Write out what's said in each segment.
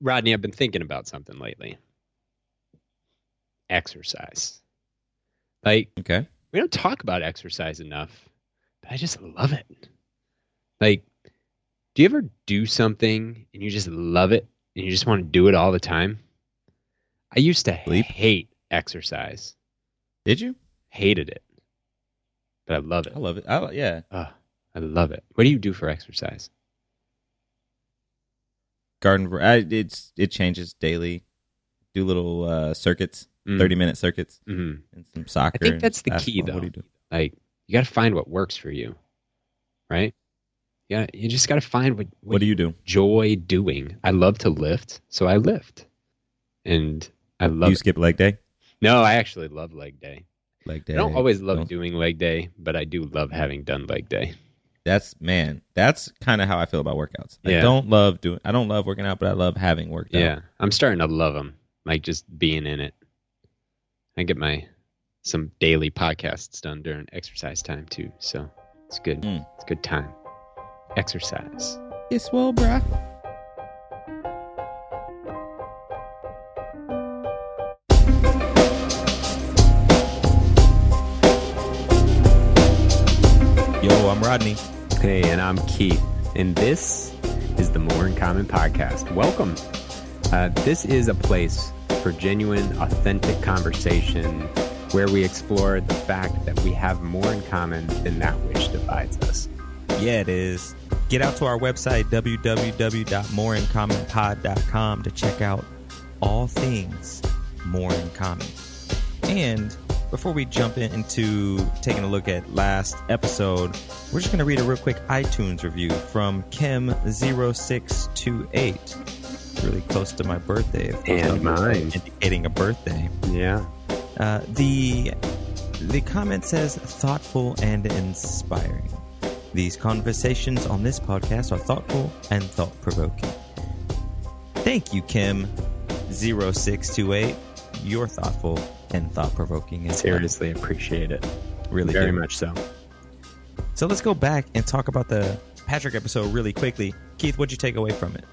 Rodney, I've been thinking about something lately. Exercise. Like, Okay. we don't talk about exercise enough, but I just love it. Like, do you ever do something and you just love it and you just want to do it all the time? I used to Sleep? hate exercise, Did you? hated it, but I love it. I love it. I, yeah. Ugh, I love it. What do you do for exercise? Garden. I, it's it changes daily. Do little uh, circuits, Mm. thirty minute circuits, hmm and some soccer. I think that's the key, though. What do you do? Like, you got to find what works for you, right? Yeah, you just got to find what, what, What do you do? Joy doing. I love to lift, so I lift, and I Do love. you it. skip leg day? No, I actually love leg day. Leg day. I don't always love Don't- doing leg day, but I do love having done leg day. That's man. That's kind of how I feel about workouts. Yeah. I don't love doing. I don't love working out, but I love having worked out. Yeah, I'm starting to love them. Like just being in it. I get my some daily podcasts done during exercise time too, so it's good. Mm. It's a good time. Exercise. It's well, bruh. Yo, I'm Rodney. Hey, and I'm Keith, and this is the More in Common podcast. Welcome. Uh, this is a place for genuine, authentic conversation where we explore the fact that we have more in common than that which divides us. Yeah, it is. Get out to our website, www.moreincommonpod.com, to check out all things More in Common. And before we jump into taking a look at last episode, we're just going to read a real quick iTunes review from Kim0628. Really close to my birthday. of course, And mine. Indicating a birthday. Yeah. Uh, the the comment says thoughtful and inspiring. These conversations on this podcast are thoughtful and thought provoking. Thank you, Kim 0628. You're thoughtful and thought provoking as well. Seriously appreciate it. Really Very do. much so. So let's go back and talk about the Patrick episode really quickly. Keith, what'd you take away from it?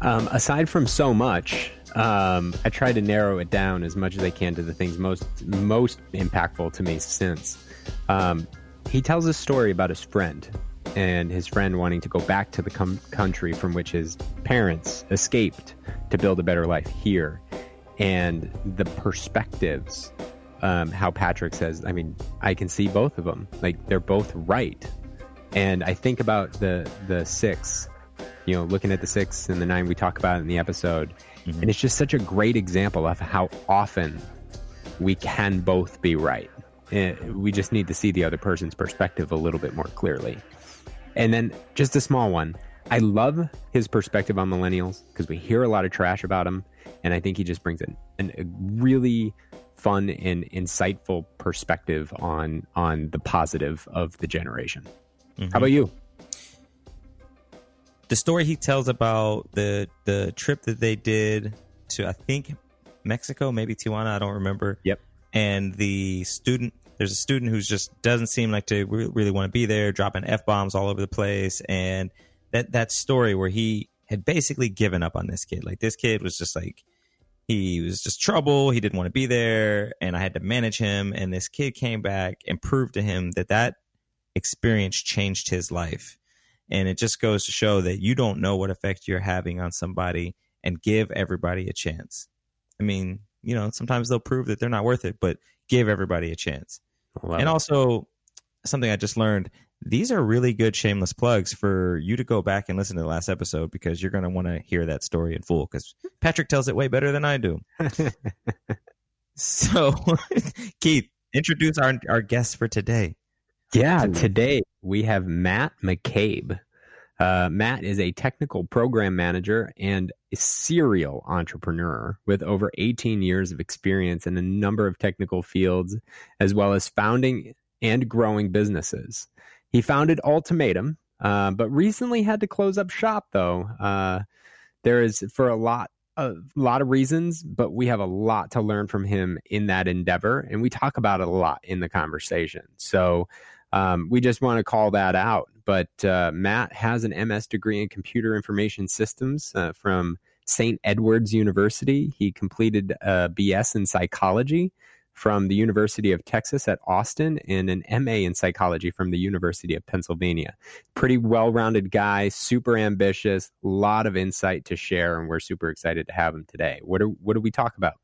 Um, aside from so much, um, I try to narrow it down as much as I can to the things most most impactful to me since. Um, he tells a story about his friend and his friend wanting to go back to the com- country from which his parents escaped to build a better life here, and the perspectives. Um, how Patrick says, I mean, I can see both of them. Like they're both right, and I think about the the six you know, looking at the six and the nine we talk about in the episode. Mhm. And it's just such a great example of how often we can both be right. Eh, we just need to see the other person's perspective a little bit more clearly. And then just a small one. I love his perspective on millennials because we hear a lot of trash about them. And I think he just brings an, an, a really fun and insightful perspective on on the positive of the generation. Mhm. How about you? the story he tells about the the trip that they did to I think Mexico, maybe Tijuana, I don't remember. Yep. And the student, there's a student who's just doesn't seem like to re- really want to be there, dropping f bombs all over the place, and that that story where he had basically given up on this kid. Like this kid was just like he was just trouble. He didn't want to be there, and I had to manage him. And this kid came back and proved to him that that experience changed his life. And it just goes to show that you don't know what effect you're having on somebody and give everybody a chance. I mean, you know, sometimes they'll prove that they're not worth it, but give everybody a chance. Love and also, something I just learned these are really good shameless plugs for you to go back and listen to the last episode because you're going to want to hear that story in full because Patrick tells it way better than I do. So, Keith, introduce our, our guest for today. Yeah, today we have Matt McCabe. Uh, Matt is a technical program manager and a serial entrepreneur with over 18 years of experience in a number of technical fields, as well as founding and growing businesses. He founded Ultimatum, uh, but recently had to close up shop, though. Uh, there is, for a lot, a lot of reasons, but we have a lot to learn from him in that endeavor, and we talk about it a lot in the conversation. So, um, we just want to call that out. But uh, Matt has an MS degree in computer information systems uh, from St. Edward's University. He completed a BS in psychology from the University of Texas at Austin and an MA in psychology from the University of Pennsylvania. Pretty well rounded guy, super ambitious, a lot of insight to share, and we're super excited to have him today. What do, what do we talk about?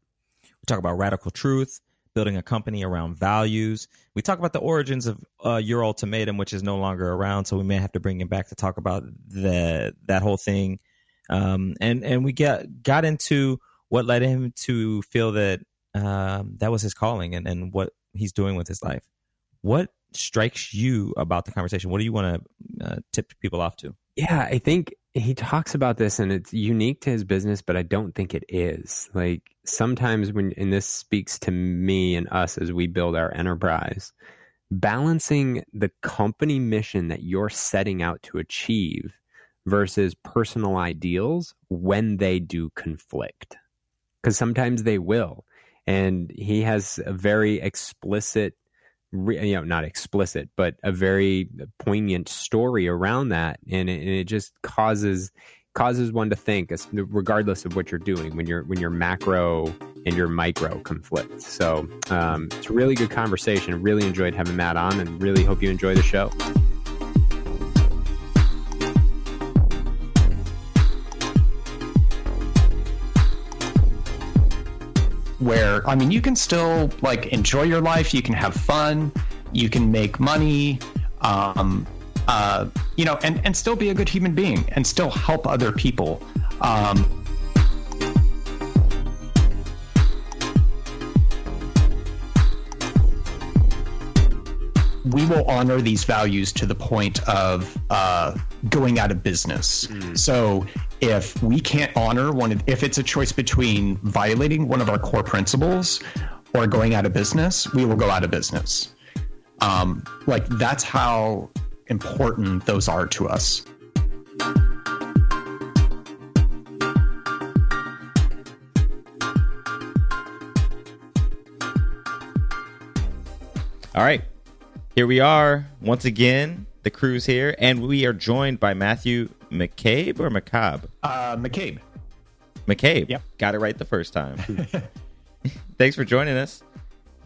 We talk about radical truth, building a company around values. We talk about the origins of uh, your ultimatum, which is no longer around, so we may have to bring him back to talk about the that whole thing. Um, and and we get got into what led him to feel that um, that was his calling and, and what he's doing with his life. What strikes you about the conversation? What do you want to uh, tip people off to? Yeah, I think he talks about this and it's unique to his business, but I don't think it is. Like sometimes when, and this speaks to me and us as we build our enterprise, balancing the company mission that you're setting out to achieve versus personal ideals when they do conflict. Because sometimes they will and he has a very explicit you know not explicit but a very poignant story around that. And it, and it, just causes causes one to think regardless of what you're doing when you're when your macro and your micro conflict. So um, it's a really good conversation. Really enjoyed having matt on and really hope you enjoy the show where I mean you can still like enjoy your life, you can have fun, you can make money, um, uh, you know, and and still be a good human being and still help other people. Um, we will honor these values to the point of uh, going out of business. Mm. So if we can't honor one, of, if it's a choice between violating one of our core principles or going out of business, we will go out of business. Um, like that's how important those are to us. All right. Here we are once again, the crew's here, and we are joined by Matthew McCabe or McCabe? Uh, McCabe. McCabe. Yep. Got it right the first time. Thanks for joining us.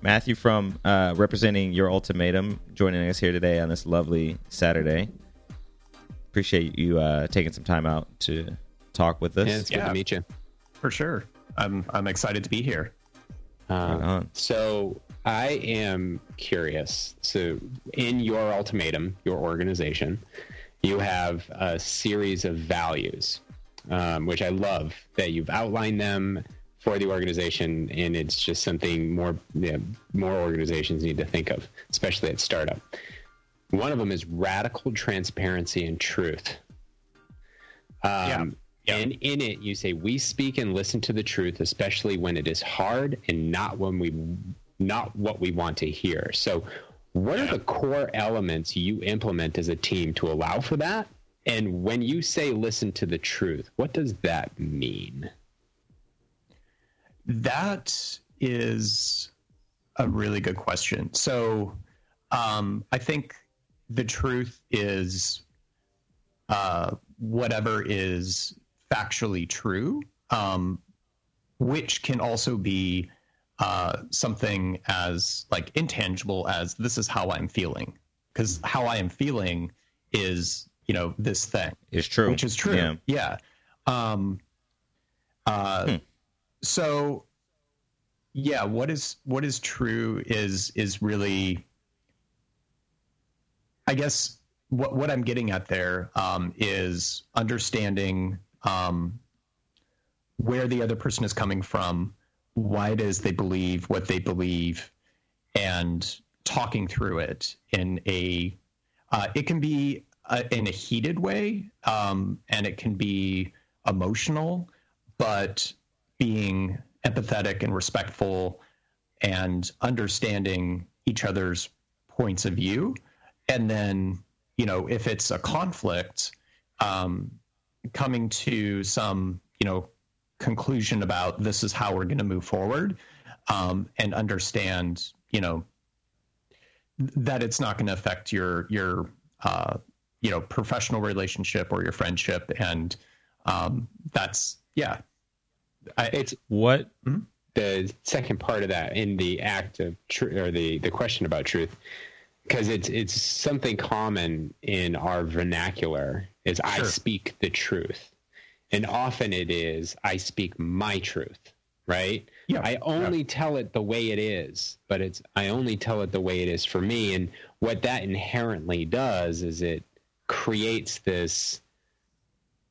Matthew from uh, representing Your Ultimatum, joining us here today on this lovely Saturday. Appreciate you uh, taking some time out to talk with us. Yeah, it's good yeah, to meet you. For sure. I'm, I'm excited to be here. Um, so I am curious. So, in your ultimatum, your organization, you have a series of values, um, which I love that you've outlined them for the organization, and it's just something more you know, more organizations need to think of, especially at startup. One of them is radical transparency and truth. Um, yeah. Yeah. And in it, you say, We speak and listen to the truth, especially when it is hard and not when we not what we want to hear. So, what are the core elements you implement as a team to allow for that? And when you say listen to the truth, what does that mean? That is a really good question. So, um, I think the truth is uh, whatever is factually true, um, which can also be uh, something as like intangible as this is how I'm feeling, because how I am feeling is you know this thing is true, which is true. Yeah. yeah. Um, uh, hmm. So yeah, what is what is true is is really, I guess what what I'm getting at there um, is understanding um, where the other person is coming from why it is they believe what they believe and talking through it in a uh, it can be a, in a heated way um, and it can be emotional but being empathetic and respectful and understanding each other's points of view. And then you know if it's a conflict um, coming to some you know conclusion about this is how we're going to move forward um, and understand you know that it's not going to affect your your uh, you know professional relationship or your friendship. And um, that's yeah. I, It's What? the second part of that in the act of truth or the the question about truth because it's it's something common in our vernacular is I speak the truth, and often it is I speak my truth, right? Yeah. I only tell it the way it is, but it's I only tell it the way it is for me, and what that inherently does is it creates this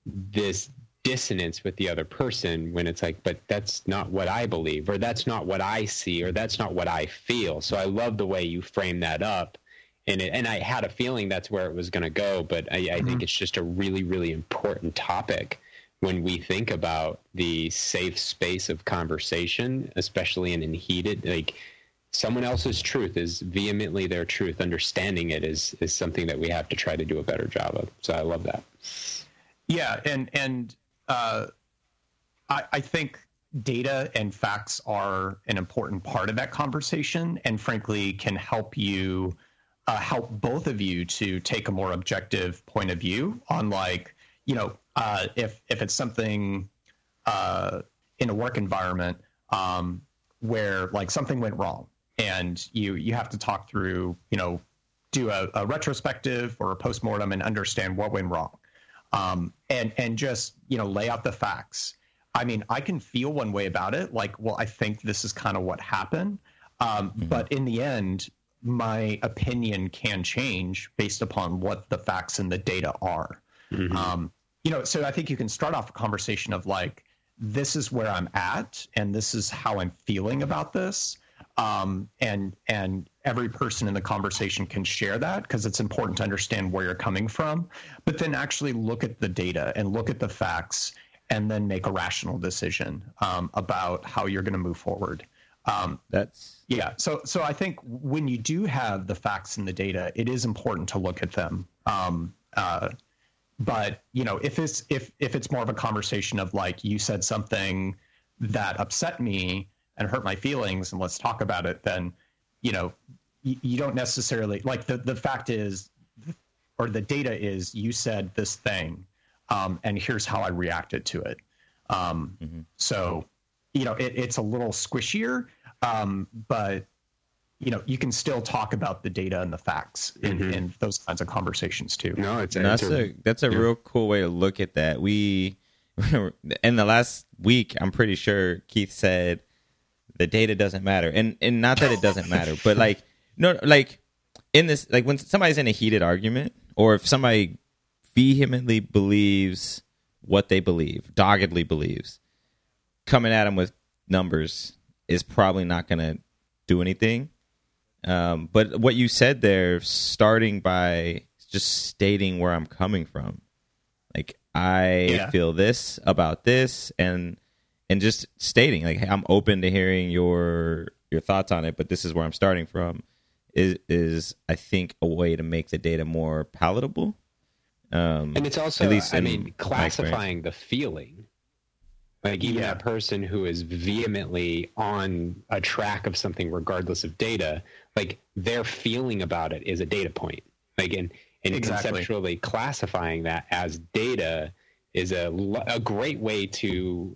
this dissonance with the other person when it's like but that's not what i believe or that's not what i see or that's not what i feel. So i love the way you frame that up. And it, and i had a feeling that's where it was going to go but i, I think mm-hmm. it's just a really really important topic when we think about the safe space of conversation especially in heated like someone else's truth is vehemently their truth. Understanding it is is something that we have to try to do a better job of. So i love that. Yeah, and and uh, I, I think data and facts are an important part of that conversation, and frankly, can help you uh, help both of you to take a more objective point of view on like you know uh, if if it's something uh, in a work environment um, where like something went wrong and you you have to talk through you know do a, a retrospective or a postmortem and understand what went wrong um, and and just you know lay out the facts. I mean, I can feel one way about it, like, well, I think this is kind of what happened, um, but in the end, my opinion can change based upon what the facts and the data are. Um, you know, so I think you can start off a conversation of like, this is where I'm at, and this is how I'm feeling about this. Um, and and every person in the conversation can share that because it's important to understand where you're coming from. But then actually look at the data and look at the facts, and then make a rational decision um, about how you're going to move forward. Um, That's yeah. So so I think when you do have the facts and the data, it is important to look at them. Um, uh, but you know, if it's if if it's more of a conversation of like you said something that upset me and hurt my feelings, and let's talk about it, then you know, you, you don't necessarily like the the fact is, or the data is, you said this thing, um, and here's how I reacted to it. Um, So you know, it, it's a little squishier, um, but you know, you can still talk about the data and the facts in, Mhm. in those kinds of conversations too. no it's, No, it's that's a that's a real cool way to look at that. We in the last week, I'm pretty sure Keith said the data doesn't matter, and and not that it doesn't matter, but like no, like in this, like when somebody's in a heated argument, or if somebody vehemently believes what they believe, doggedly believes, coming at them with numbers is probably not going to do anything. Um, but what you said there, starting by just stating where I'm coming from, like I Yeah. feel this about this, and and just stating like hey, I'm open to hearing your your thoughts on it, but this is where I'm starting from. Is is I think a way to make the data more palatable. Um, and it's also At least i mean classifying the feeling like even Yeah. a person who is vehemently on a track of something regardless of data like their feeling about it is a data point like and and Exactly. conceptually classifying that as data is a, a great way to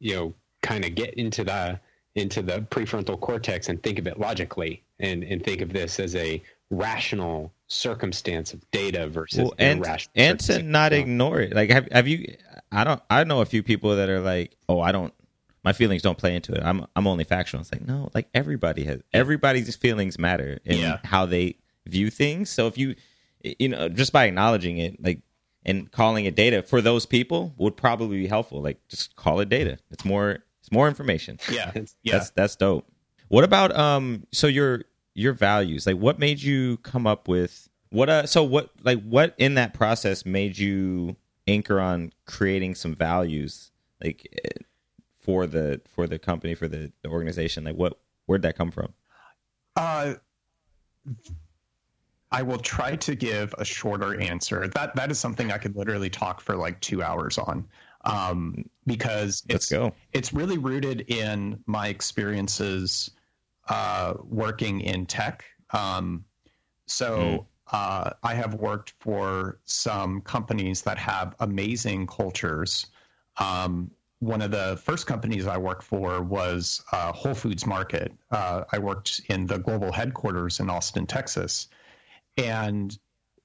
you know kind of get into the into the prefrontal cortex and think of it logically and and think of this as a rational circumstance of data versus well, and irrational and to not ignore it. Like, have have you? I don't. I know a few people that are like, oh, I don't. My feelings don't play into it. I'm I'm only factual. It's like no, like everybody has. Everybody's feelings matter in Yeah. how they view things. So if you, you know, just by acknowledging it, like and calling it data for those people would probably be helpful. Like just call it data. It's more. It's more information. Yeah, yeah. That's that's dope. What about um? So your your values, like what made you come up with what? Uh, so what like what in that process made you anchor on creating some values like eh, for the for the company for the, the organization? Like what where'd that come from? Uh, I will try to give a shorter answer. That that is something I could literally talk for like two hours on, um, because it's it's really rooted in my experiences uh, working in tech. Um, so uh, I have worked for some companies that have amazing cultures, um, one of the first companies I worked for was uh, Whole Foods Market. Uh, I worked in the global headquarters in Austin, Texas, and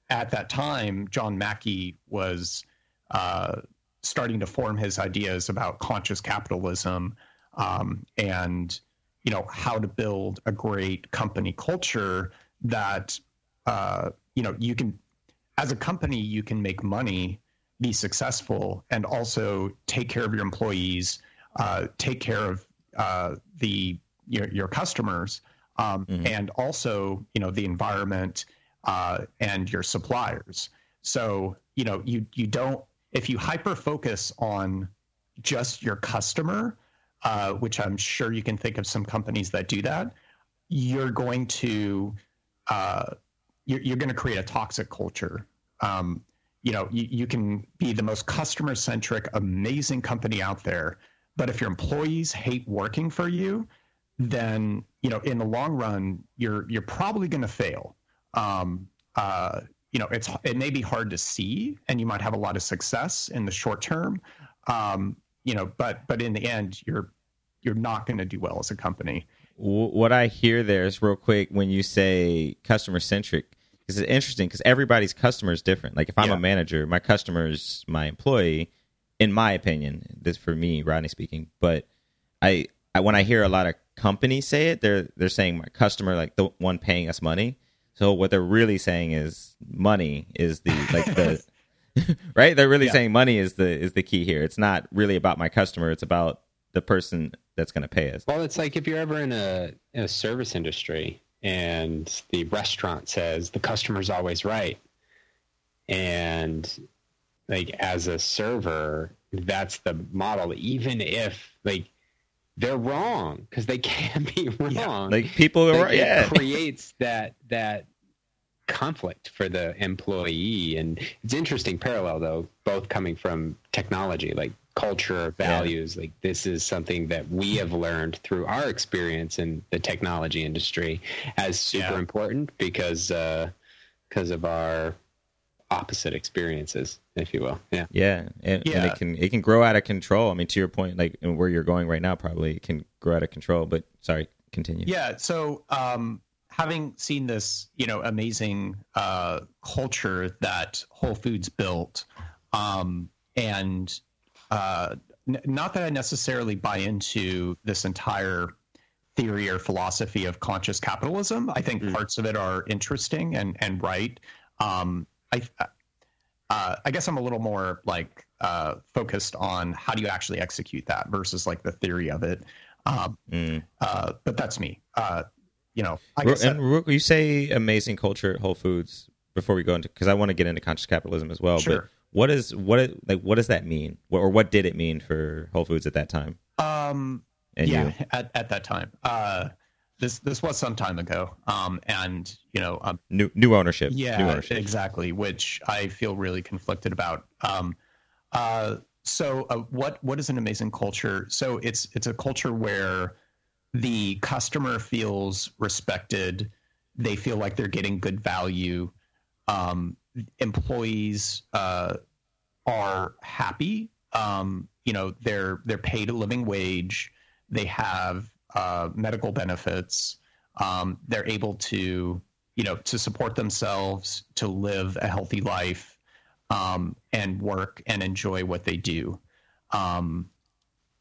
at that time, John Mackey was uh, starting to form his ideas about conscious capitalism um, and you know how to build a great company culture that uh, you know you can as a company you can make money be successful and also take care of your employees uh, take care of uh, the your, your customers um, mm-hmm. and also you know the environment uh, and your suppliers so you know you you don't if you hyper focus on just your customer uh, which I'm sure you can think of some companies that do that, you're going to uh, you're, you're going to create a toxic culture. Um, you know, you, you can be the most customer centric, amazing company out there, but if your employees hate working for you, then you know in the long run you're you're probably going to fail. Um, uh, you know, it's it may be hard to see, and you might have a lot of success in the short term. Um, you know, but but in the end, you're you're not going to do well as a company. What I hear there is real quick when you say customer centric, because it's interesting because everybody's customer is different. Like if I'm yeah. a manager, my customer is my employee. In my opinion, this for me, Rodney speaking, but I, I when I hear a lot of companies say it, they're they're saying my customer, like the one paying us money. So what they're really saying is money is the like the right? They're really yeah. saying money is the is the key here. It's not really about my customer. It's about the person that's going to pay us. Well, it's like if you're ever in a in a service industry and the restaurant says the customer's always right, and like as a server, that's the model. Even if like they're wrong because they can be wrong. Yeah, like people are right. Yeah, creates that that conflict for the employee and it's interesting parallel though both coming from technology like culture values yeah. like this is something that we have learned through our experience in the technology industry as super yeah. important because uh because uh, of our opposite experiences if you will yeah yeah and, yeah. and it can it can grow out of control i mean to your point like where you're going right now probably it can grow out of control but sorry continue yeah so um having seen this, you know, amazing uh, culture that Whole Foods built, um, and uh, n- not that I necessarily buy into this entire theory or philosophy of conscious capitalism. I think mm. parts of it are interesting and and right. Um, I uh, I guess I'm a little more like uh, focused on how do you actually execute that versus like the theory of it. Um, mm. uh, but that's me. Uh, you know, I guess and that, you say amazing culture at Whole Foods before we go into because I want to get into conscious capitalism as well. Sure. But what is what like what does that mean, or what did it mean for Whole Foods at that time? Um, and yeah, you? at at that time, uh, this this was some time ago, um, and you know, um, new new ownership, yeah, new ownership. exactly, which I feel really conflicted about. Um, uh, so uh, what what is an amazing culture? So it's it's a culture where the customer feels respected. They feel like they're getting good value. Um, employees uh, are happy. Um, you know, they're they're paid a living wage. They have uh, medical benefits. Um, they're able to you know to support themselves, to live a healthy life, um, and work and enjoy what they do. Um,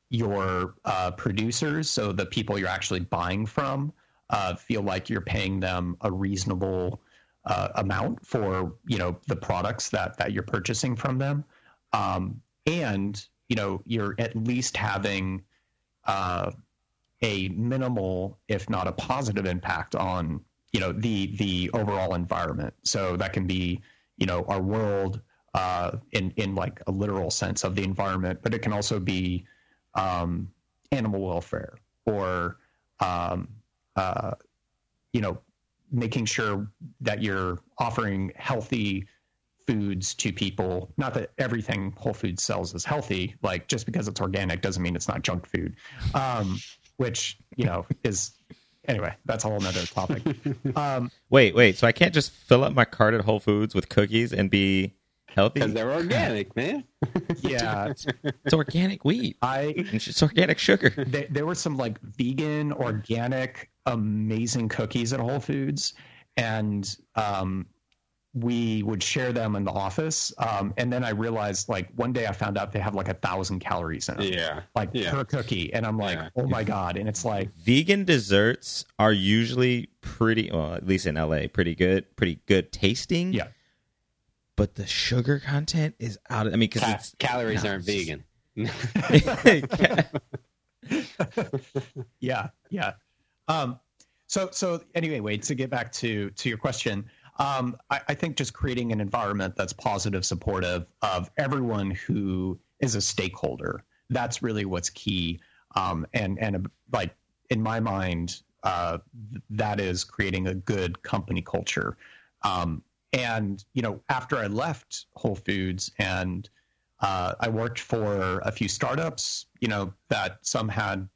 your uh, producers, so the people you're actually buying from, uh, feel like you're paying them a reasonable uh, amount for you know the products that that you're purchasing from them, um, and you know you're at least having uh, a minimal, if not a positive, impact on you know the the overall environment. So that can be you know our world uh, in in like a literal sense of the environment, but it can also be um, animal welfare or um, uh, you know making sure that you're offering healthy foods to people not that everything whole foods sells is healthy like just because it's organic doesn't mean it's not junk food um, which you know is anyway that's a whole nother topic um, wait wait so i can't just fill up my cart at whole foods with cookies and be healthy. Because they're organic, man. Yeah, It's organic wheat. I And It's organic sugar. there, there were some like vegan, organic, amazing cookies at Whole Foods, and um, we would share them in the office. Um, and then I realized, like, one day I found out they have like a thousand calories in them, Yeah. like Yeah. per cookie, and I'm like, Yeah. oh my god! And it's like, Vegan desserts are usually pretty, well, at least in LA, pretty good, pretty good tasting. yeah, But the sugar content is out of, I mean, because Ca- calories no, aren't it's- vegan. yeah, yeah. Um, so, so anyway, Wade. To get back to to your question, um, I, I think just creating an environment that's positive, supportive of everyone who is a stakeholder. That's really what's key. Um, and and like in my mind, uh, that is creating a good company culture. Um, and you know, after I left Whole Foods and uh, I worked for a few startups, you know, that some had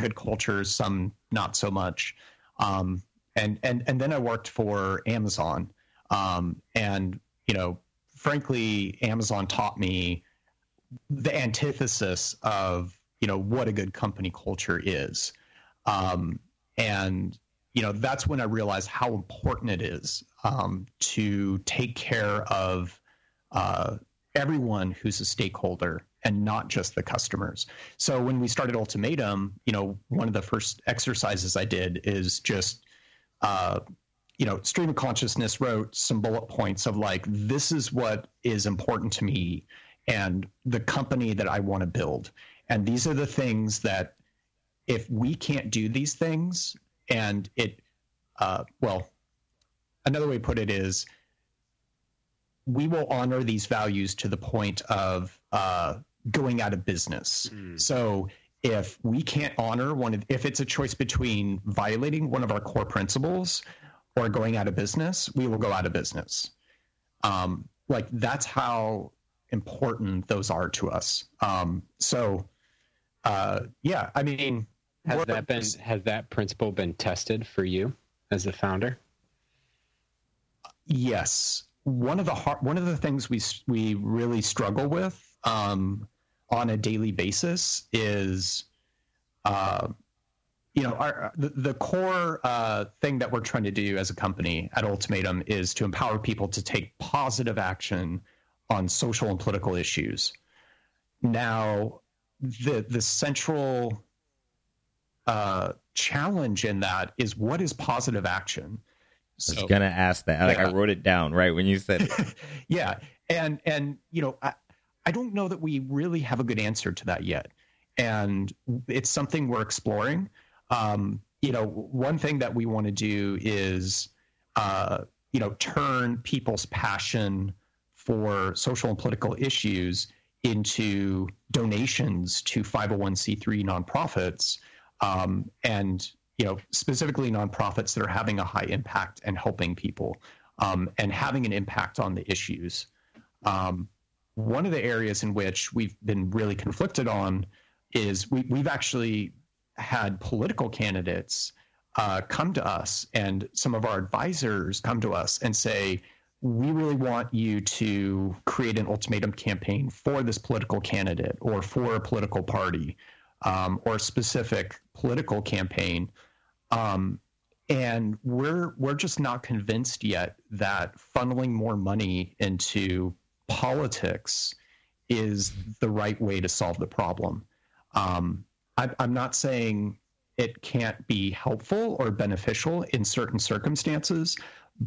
good cultures, some not so much. Um, and and and then I worked for Amazon, um, and you know, frankly, Amazon taught me the antithesis of you know what a good company culture is, um, and you know that's when I realized how important it is um, to take care of uh, everyone who's a stakeholder and not just the customers. So when we started Ultimatum, you know, one of the first exercises I did is just, uh, you know, stream of consciousness wrote some bullet points of like, this is what is important to me and the company that I want to build. And these are the things that if we can't do these things and it, uh, well, another way to put it is we will honor these values to the point of uh, going out of business. So if we can't honor one of, if it's a choice between violating one of our core principles or going out of business, we will go out of business. Um, like that's how important those are to us. Um, so, uh, yeah, I mean, Has we're- that been has that principle been tested for you as the founder? Yes, one of the hard, one of the things we we really struggle with um, on a daily basis is, uh, you know, our the, the core uh, thing that we're trying to do as a company at Ultimatum is to empower people to take positive action on social and political issues. Now, the the central uh, challenge in that is what is positive action. I was gonna ask that. Like I wrote it down right when you said it. yeah and and you know I, I don't know that we really have a good answer to that yet and it's something we're exploring um, you know one thing that we want to do is uh, you know turn people's passion for social and political issues into donations to 501c3 nonprofits um, and you know specifically nonprofits that are having a high impact and helping people um, and having an impact on the issues. Um, one of the areas in which we've been really conflicted on is we, we've actually had political candidates uh, come to us and some of our advisors come to us and say, we really want you to create an ultimatum campaign for this political candidate or for a political party um, or a specific political campaign. Um, and we're we're just not convinced yet that funneling more money into politics is the right way to solve the problem. Um, I, I'm not saying it can't be helpful or beneficial in certain circumstances,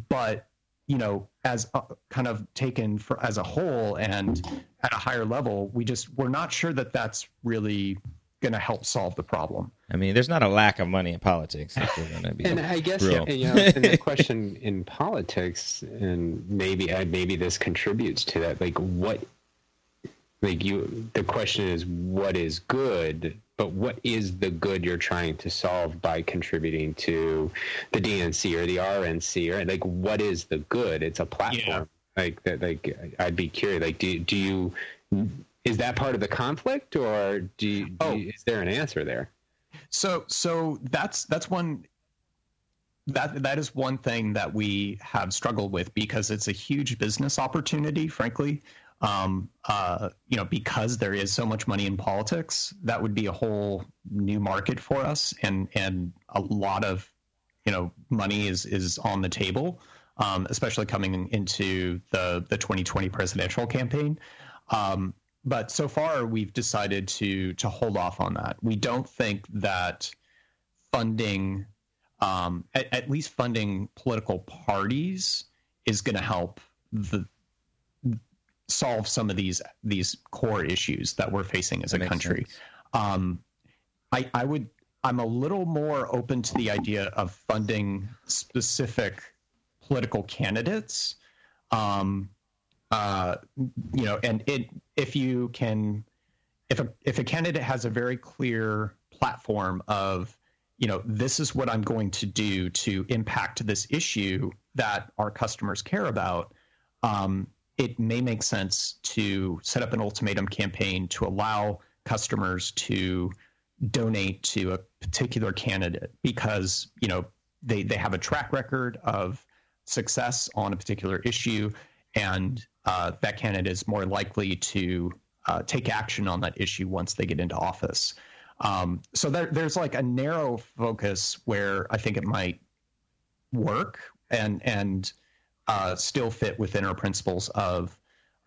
but you know, as a, kind of taken for as a whole and at a higher level, we just we're not sure that that's really going to help solve the problem. I mean, there's not a lack of money in politics. If we're gonna be And I guess real. you know, and the question in politics, and maybe uh, maybe this contributes to that. Like what, like you, the question is, what is good? But what is the good you're trying to solve by contributing to the DNC or the RNC or like what is the good? It's a platform. Like that. Like I'd be curious. Like do do you? Is that part of the conflict, or do, you, do Oh. you, is there an answer there? So so that's that's one that that is one thing that we have struggled with because it's a huge business opportunity. Frankly, um, uh, you know, because there is so much money in politics, that would be a whole new market for us, and and a lot of you know money is is on the table, um, especially coming into the the 2020 presidential campaign. Um, but so far, we've decided to to hold off on that. We don't think that funding, um, at, at least funding political parties, is going to help the solve some of these these core issues that we're facing as that a country. Um, I, I would I'm a little more open to the idea of funding specific political candidates. Um, uh, you know, and it if you can, if a if a candidate has a very clear platform of, you know, this is what I'm going to do to impact this issue that our customers care about. Um, it may make sense to set up an ultimatum campaign to allow customers to donate to a particular candidate because you know they they have a track record of success on a particular issue and uh, that candidate is more likely to uh, take action on that issue once they get into office. Um, so there, there's like a narrow focus where I think it might work and and uh, still fit within our principles of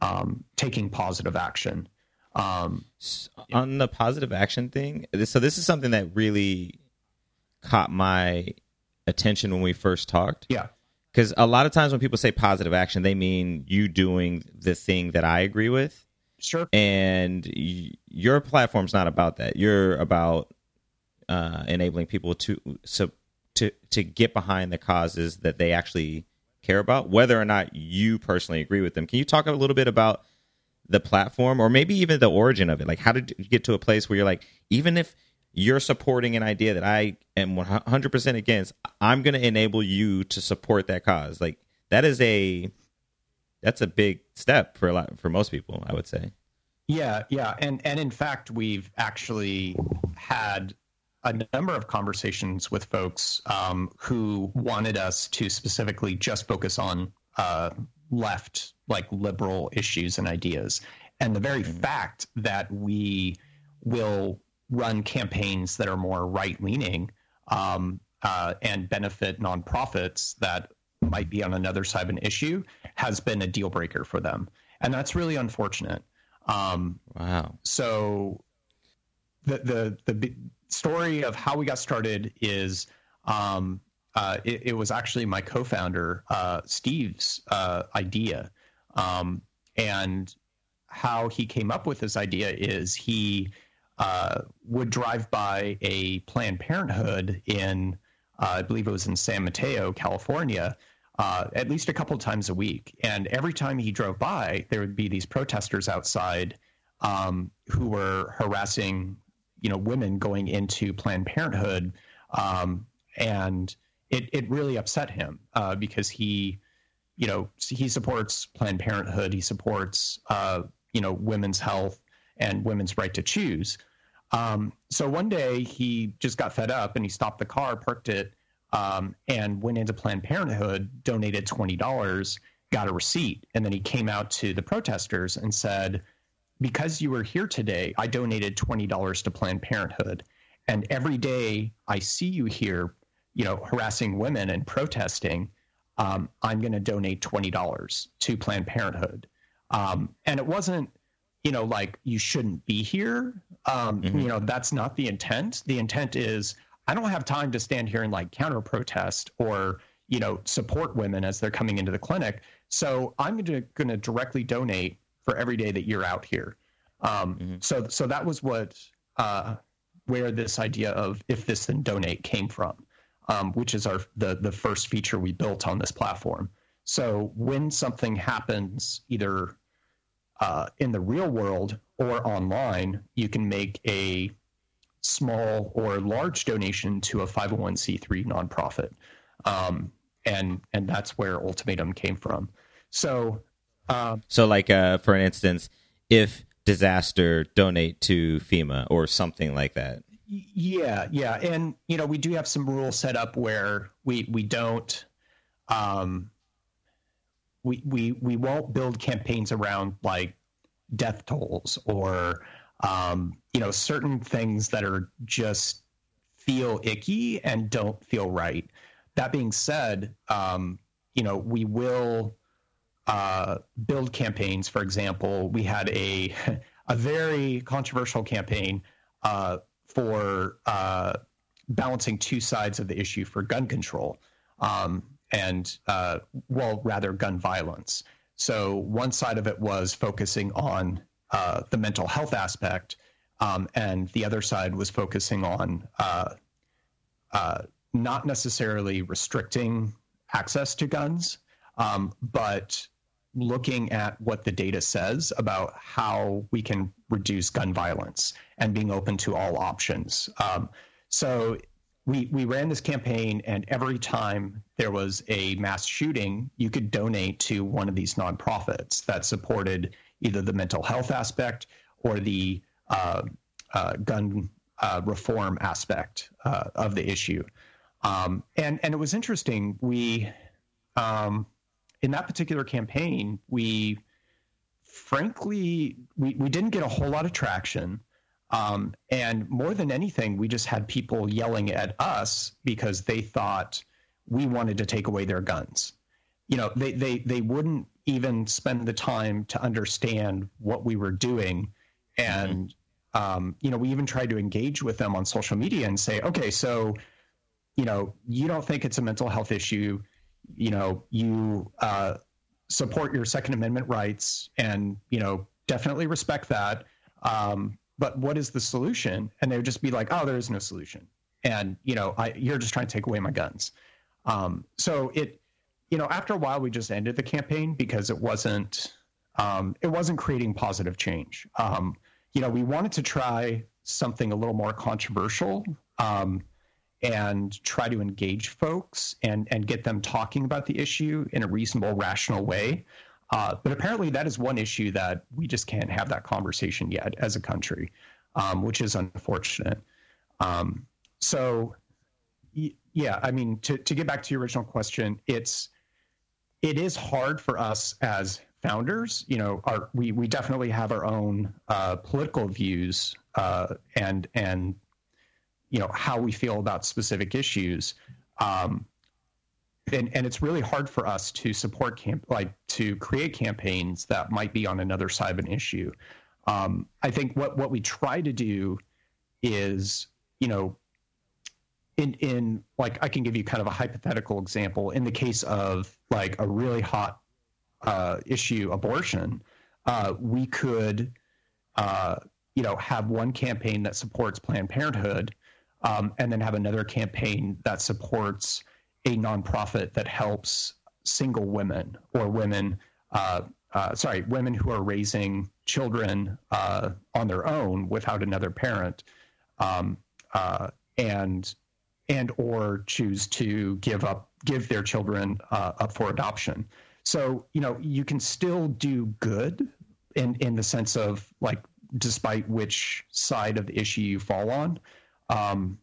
um, taking positive action. Um, on the positive action thing, so this is something that really caught my attention when we first talked. Yeah because a lot of times when people say positive action, they mean you doing the thing that I agree with. Sure. And y- your platform's not about that. You're about uh, enabling people to so to to get behind the causes that they actually care about, whether or not you personally agree with them. Can you talk a little bit about the platform, or maybe even the origin of it? Like, how did you get to a place where you're like, even if you're supporting an idea that I am 100% against, I'm going to enable you to support that cause. Like that is a that's a big step for a lot for most people, I would say. Yeah, yeah, and and in fact, we've actually had a number of conversations with folks um, who wanted us to specifically just focus on uh, left, like liberal issues and ideas, and the very mm-hmm. fact that we will run campaigns that are more right leaning um, uh, and benefit nonprofits that might be on another side of an issue has been a deal breaker for them. And that's really unfortunate. Um, wow. So the, the, the story of how we got started is um, uh, it, it, was actually my co-founder uh, Steve's uh, idea, um, and how he came up with this idea is he uh, would drive by a Planned Parenthood in, uh, I believe it was in San Mateo, California, uh, at least a couple times a week. And every time he drove by, there would be these protesters outside um, who were harassing, you know, women going into Planned Parenthood, um, and it it really upset him uh, because he, you know, he supports Planned Parenthood, he supports, uh, you know, women's health and women's right to choose. Um, so one day he just got fed up and he stopped the car, parked it, um, and went into Planned Parenthood, donated $20, got a receipt. And then he came out to the protesters and said, Because you were here today, I donated $20 to Planned Parenthood. And every day I see you here, you know, harassing women and protesting, um, I'm going to donate $20 to Planned Parenthood. Um, and it wasn't you know, like you shouldn't be here. Um, mm-hmm. You know, that's not the intent. The intent is I don't have time to stand here and like counter protest or you know support women as they're coming into the clinic. So I'm going to directly donate for every day that you're out here. Um, mm-hmm. So so that was what uh, where this idea of if this then donate came from, um, which is our the the first feature we built on this platform. So when something happens, either uh, in the real world or online, you can make a small or large donation to a 501c3 nonprofit. Um, and and that's where Ultimatum came from. So, uh, so like uh, for instance, if disaster, donate to FEMA or something like that. Yeah, yeah, and you know we do have some rules set up where we we don't, um, we we we won't build campaigns around like death tolls or um, you know certain things that are just feel icky and don't feel right. That being said, um, you know we will uh, build campaigns. For example, we had a a very controversial campaign uh, for uh, balancing two sides of the issue for gun control um, and, uh, well, rather gun violence. So one side of it was focusing on uh, the mental health aspect, um, and the other side was focusing on uh, uh, not necessarily restricting access to guns, um, but looking at what the data says about how we can reduce gun violence and being open to all options. Um, so we we ran this campaign, and every time there was a mass shooting, you could donate to one of these nonprofits that supported either the mental health aspect or the uh, uh, gun uh, reform aspect uh, of the issue. Um, and and it was interesting. We um, in that particular campaign, we frankly we, we didn't get a whole lot of traction. Um, and more than anything, we just had people yelling at us because they thought we wanted to take away their guns. You know, they, they, they wouldn't even spend the time to understand what we were doing. And, mm-hmm. um, you know, we even tried to engage with them on social media and say, okay, so, you know, you don't think it's a mental health issue you know, you uh, support your Second Amendment rights and, you know, definitely respect that. Um, but what is the solution? And they would just be like, oh, there is no solution. And, you know, I, you're just trying to take away my guns. Um, so it, you know, after a while, we just ended the campaign because it wasn't, um, it wasn't creating positive change. Um, you know, we wanted to try something a little more controversial. Um, and try to engage folks and, and get them talking about the issue in a reasonable, rational way. Uh, but apparently, that is one issue that we just can't have that conversation yet as a country, um, which is unfortunate. Um, so, yeah, I mean, to, to get back to your original question, it's it is hard for us as founders. You know, our we we definitely have our own uh, political views uh, and and you know how we feel about specific issues um, and, and it's really hard for us to support camp like to create campaigns that might be on another side of an issue. Um, i think what what we try to do is you know in in like i can give you kind of a hypothetical example. In the case of like a really hot uh, issue abortion uh, we could uh, you know have one campaign that supports planned parenthood um, and then have another campaign that supports a nonprofit that helps single women or women, uh, uh, sorry, women who are raising children uh, on their own without another parent, um, uh, and and or choose to give up give their children uh, up for adoption. So you know you can still do good in in the sense of like despite which side of the issue you fall on. Um,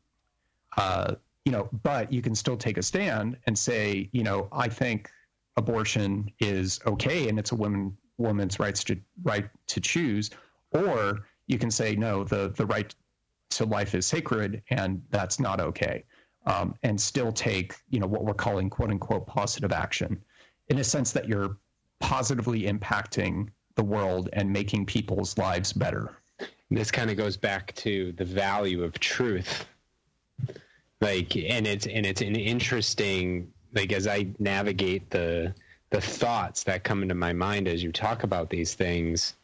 uh, you know, but you can still take a stand and say, you know, I think abortion is okay and it's a woman woman's rights to right to choose, or you can say no, the the right to life is sacred and that's not okay, um, and still take you know what we're calling quote unquote positive action, in a sense that you're positively impacting the world and making people's lives better. This kind of goes back to the value of truth like and it's and it's an interesting like as i navigate the the thoughts that come into my mind as you talk about these things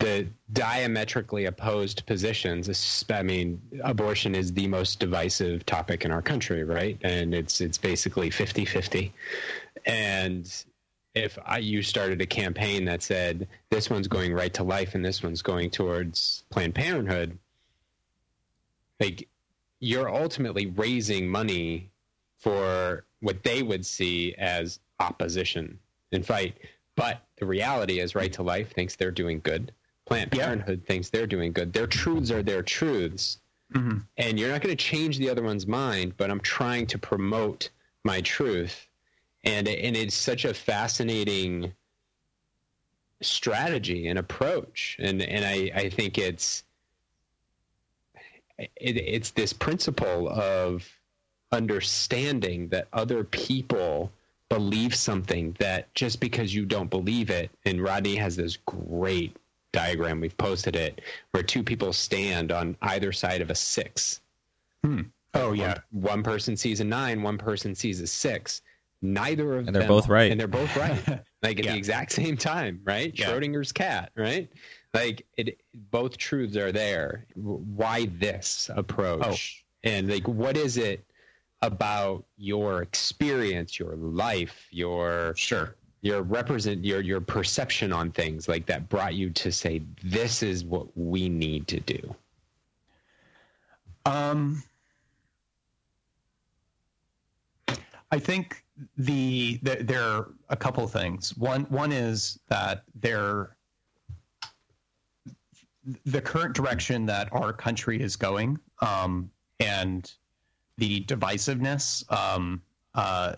the diametrically opposed positions i mean abortion is the most divisive topic in our country right? And it's it's basically 50-50 and if I, you started a campaign that said this one's going right to life and this one's going towards planned parenthood like you're ultimately raising money for what they would see as opposition and fight. But the reality is, Right to Life thinks they're doing good. Planned Parenthood yeah. thinks they're doing good. Their truths are their truths. Mhm. and you're not going to change the other one's mind, but I'm trying to promote my truth, and and it's such a fascinating strategy and approach, and and I I think it's it, it's this principle of understanding that other people believe something that just because you don't believe it and rodney has this great diagram we've posted it where two people stand on either side of a six hmm. Oh yeah. one, one person sees a nine one person sees a six neither of them. And they're both right. and they're both right like at Yeah. the exact same time right Yeah. schrodinger's cat right like it both truths are there why this approach and like what is it about your experience your life your Sure. your represent your your perception on things like that brought you to say this is what we need to do Um, I think the, the there are a couple things. One one is that there the current direction that our country is going, um, and the divisiveness um, uh,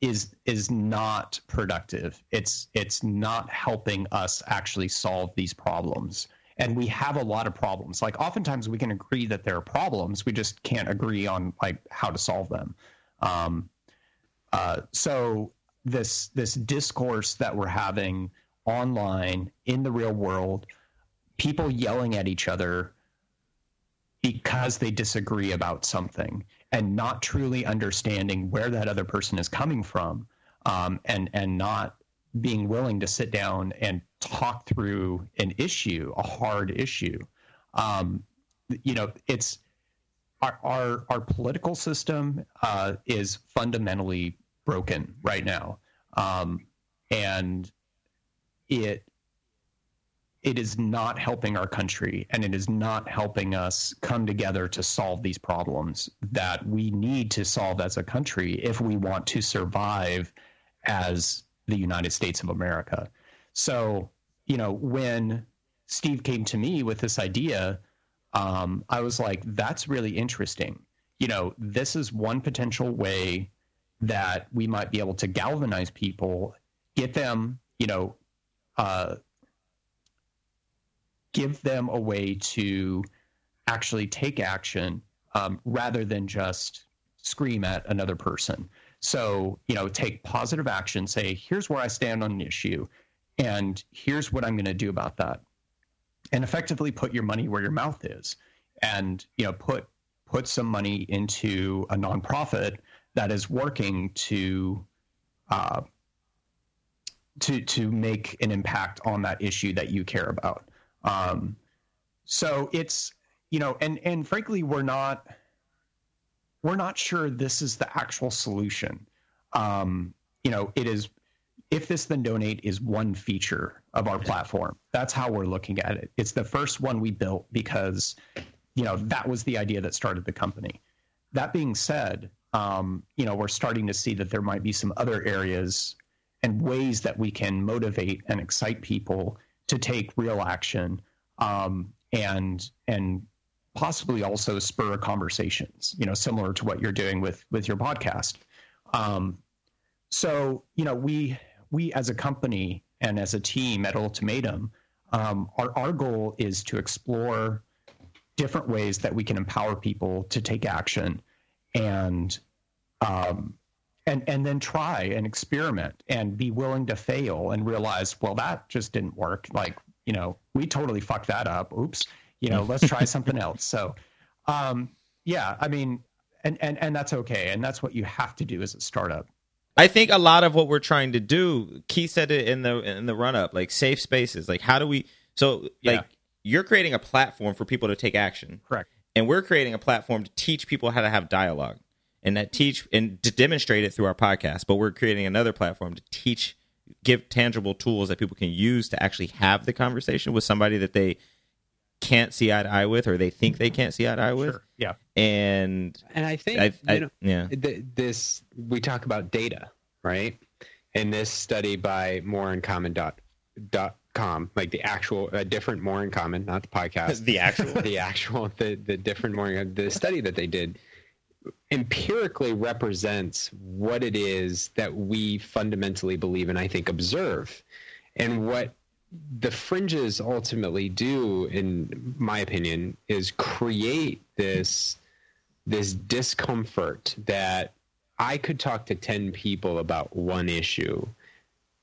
is is not productive. It's it's not helping us actually solve these problems. And we have a lot of problems. Like oftentimes we can agree that there are problems, we just can't agree on like how to solve them. Um, uh, so this this discourse that we're having online in the real world, people yelling at each other because they disagree about something and not truly understanding where that other person is coming from um, and and not being willing to sit down and talk through an issue a hard issue. Um, you know it's our our, our political system uh, is fundamentally broken right now. Um, and it it is not helping our country and it is not helping us come together to solve these problems that we need to solve as a country if we want to survive as the United States of America. So, you know, when Steve came to me with this idea, um, I was like, that's really interesting. You know, this is one potential way that we might be able to galvanize people, get them, you know, uh, give them a way to actually take action um, rather than just scream at another person. So, you know, take positive action, say, here's where I stand on an issue, and here's what I'm going to do about that. And effectively put your money where your mouth is. And, you know, put put some money into a nonprofit that is working to uh, to to make an impact on that issue that you care about. Um, so it's you know, and and frankly, we're not we're not sure this is the actual solution. Um, you know, it is if this then donate is one feature of our platform. That's how we're looking at it. It's the first one we built because you know that was the idea that started the company. That being said, um, you know, we're starting to see that there might be some other areas and ways that we can motivate and excite people to take real action um, and and possibly also spur conversations you know similar to what you're doing with with your podcast. Um, so you know we we as a company and as a team at ultimatum um, our, our goal is to explore different ways that we can empower people to take action and um, and and then try and experiment and be willing to fail and realize well that just didn't work like you know we totally fucked that up oops you know let's try something else so um yeah i mean and and and that's okay and that's what you have to do as a startup I think a lot of what we're trying to do, Keith said it in the in the run up, like safe spaces. Like how do we so like Yeah. you're creating a platform for people to take action. correct And we're creating a platform to teach people how to have dialogue. And that teach and to demonstrate it through our podcast. But we're creating another platform to teach give tangible tools that people can use to actually have the conversation with somebody that they can't see eye to eye with or they think they can't see eye to eye with. sure yeah And and i think I, I you know yeah. th- this we talk about data right and this study by more in common dot dot com, like the actual, uh, different more in common, not the podcast. the actual. the actual, the the different more the study that they did empirically represents what it is that we fundamentally believe and I think observe, and what the fringes ultimately do, in my opinion, is create this this discomfort that I could talk to 10 people about one issue,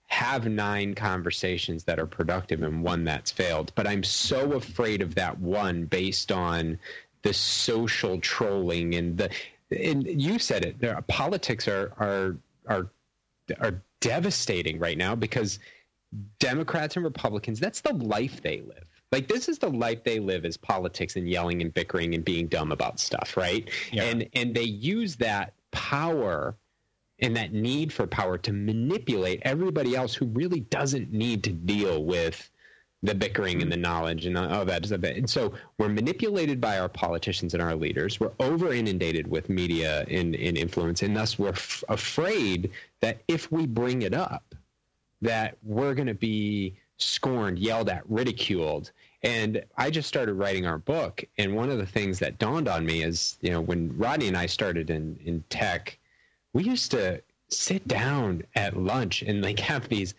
have nine conversations that are productive and one that's failed. But I'm so afraid of that one based on the social trolling and the and you said it. There, politics are are are are devastating right now because Democrats and Republicans, that's the life they live. Like this is the life they live as politics and yelling and bickering and being dumb about stuff, right? Yeah. And and they use that power and that need for power to manipulate everybody else who really doesn't need to deal with the bickering and the knowledge and all that stuff. And so we're manipulated by our politicians and our leaders. We're over inundated with media and, and influence, and thus we're f- afraid that if we bring it up, that we're going to be scorned, yelled at, ridiculed. And I just started writing our book, and one of the things that dawned on me is, you know, when Rodney and I started in in tech, we used to sit down at lunch and like have these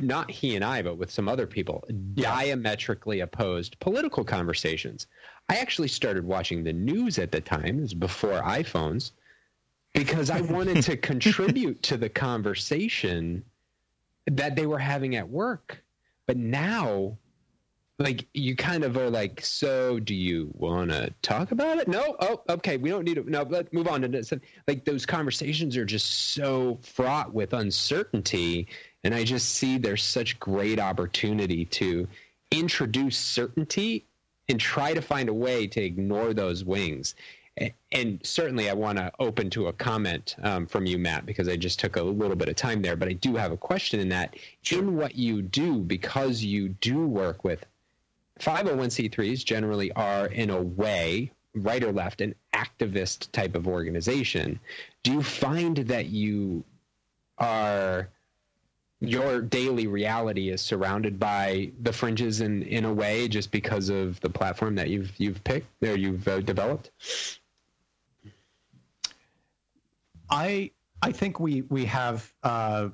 not he and I, but with some other people, diametrically opposed political conversations. I actually started watching the news at the time, it was before iPhones, because I wanted to contribute to the conversation that they were having at work. But now, like, you kind of are like, so do you want to talk about it? No? Oh, okay. We don't need to. No, let's move on to this. Like, those conversations are just so fraught with uncertainty and I just see there's such great opportunity to introduce certainty and try to find a way to ignore those wings. And certainly, I want to open to a comment um, from you, Matt, because I just took a little bit of time there. But I do have a question in that. In what you do, because you do work with 501c3s, generally are in a way, right or left, an activist type of organization. Do you find that you are your daily reality is surrounded by the fringes in in a way just because of the platform that you've you've picked or you've uh, developed I I think we we have uh,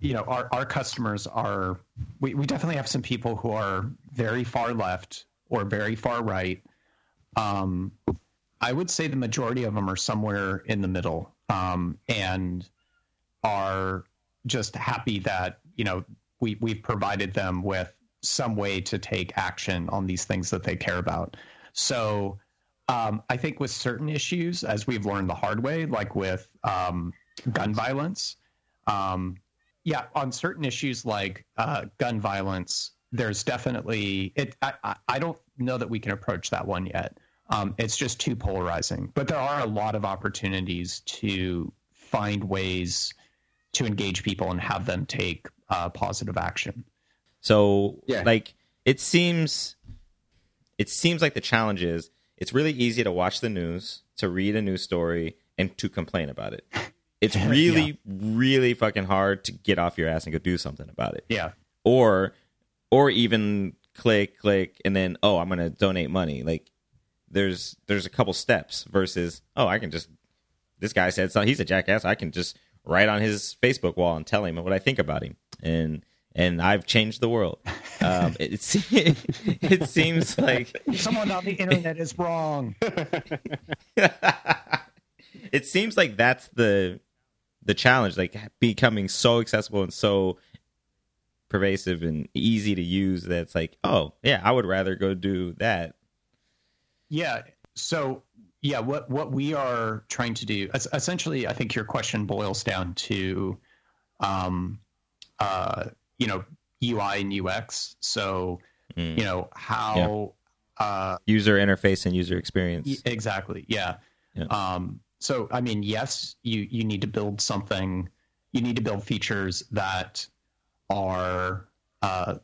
you know our our customers are we, we definitely have some people who are very far left or very far right. Um, I would say the majority of them are somewhere in the middle um, and are just happy that you know we we've provided them with some way to take action on these things that they care about. So um, I think with certain issues, as we've learned the hard way, like with um, gun violence, um, yeah, on certain issues like uh, gun violence, there's definitely it. I, I don't know that we can approach that one yet. Um, it's just too polarizing. But there are a lot of opportunities to find ways to engage people and have them take uh, positive action. So, Yeah. like, it seems, it seems like the challenge is it's really easy to watch the news, to read a news story, and to complain about it. It's really, really fucking hard to get off your ass and go do something about it, Yeah, or, or even click, click, and then oh, I'm gonna donate money. Like, there's there's a couple steps versus oh, I can just this guy said so he's a jackass. I can just write on his Facebook wall and tell him what I think about him, and and I've changed the world. Um, it, it, it seems like someone on the internet is wrong. it seems like that's the the challenge, like becoming so accessible and so pervasive and easy to use that it's like, oh yeah, I would rather go do that. Yeah. So yeah, what what we are trying to do, essentially, I think your question boils down to, um, uh, you know, UI and UX. So Mm. you know how, uh, User interface and user experience. exactly, yeah. Yeah. Um, so I mean, yes, you you need to build something. You need to build features that are uh,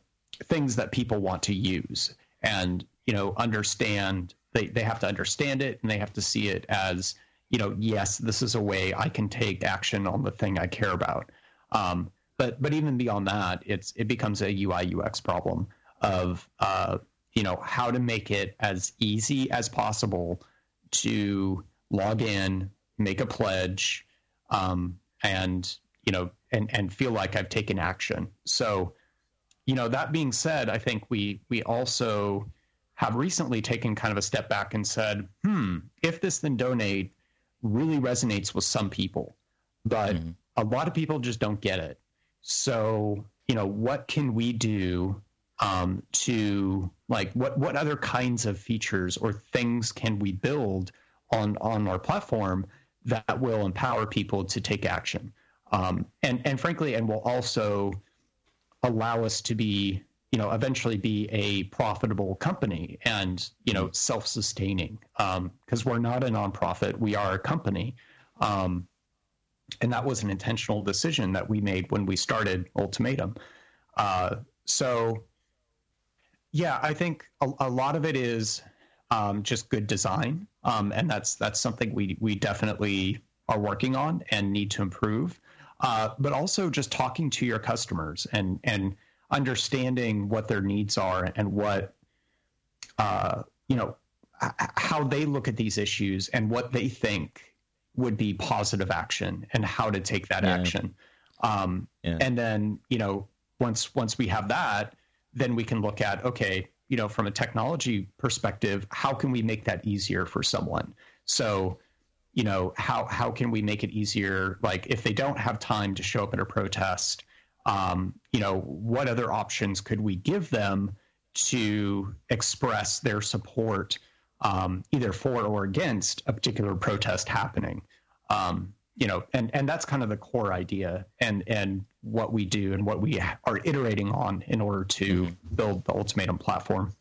things that people want to use, and you know, understand. They they have to understand it, and they have to see it as you know, yes, this is a way I can take action on the thing I care about. Um, but but even beyond that, it's it becomes a UI UX problem of uh, you know how to make it as easy as possible to log in, make a pledge, um, and you know and and feel like I've taken action. So, you know that being said, I think we we also have recently taken kind of a step back and said, hmm, if this then donate really resonates with some people, but mm-hmm. a lot of people just don't get it. So, you know, what can we do um, to like what what other kinds of features or things can we build on on our platform that will empower people to take action um, and and frankly and will also allow us to be you know eventually be a profitable company and you know self-sustaining. Because um, we're not a nonprofit we are a company. Um, and that was an intentional decision that we made when we started ultimatum. Uh, so yeah i think a, a lot of it is um, just good design. Um, and that's that's something we we definitely are working on and need to improve. Uh, but also just talking to your customers and and understanding what their needs are and what uh, you know how they look at these issues and what they think would be positive action and how to take that yeah. action um, yeah. and then you know once once we have that then we can look at okay you know from a technology perspective how can we make that easier for someone so you know how how can we make it easier like if they don't have time to show up at a protest um, you know, what other options could we give them to express their support um, either for or against a particular protest happening? Um, you know, and and that's kind of the core idea, and and what we do and what we are iterating on in order to mm-hmm. build the ultimatum platform.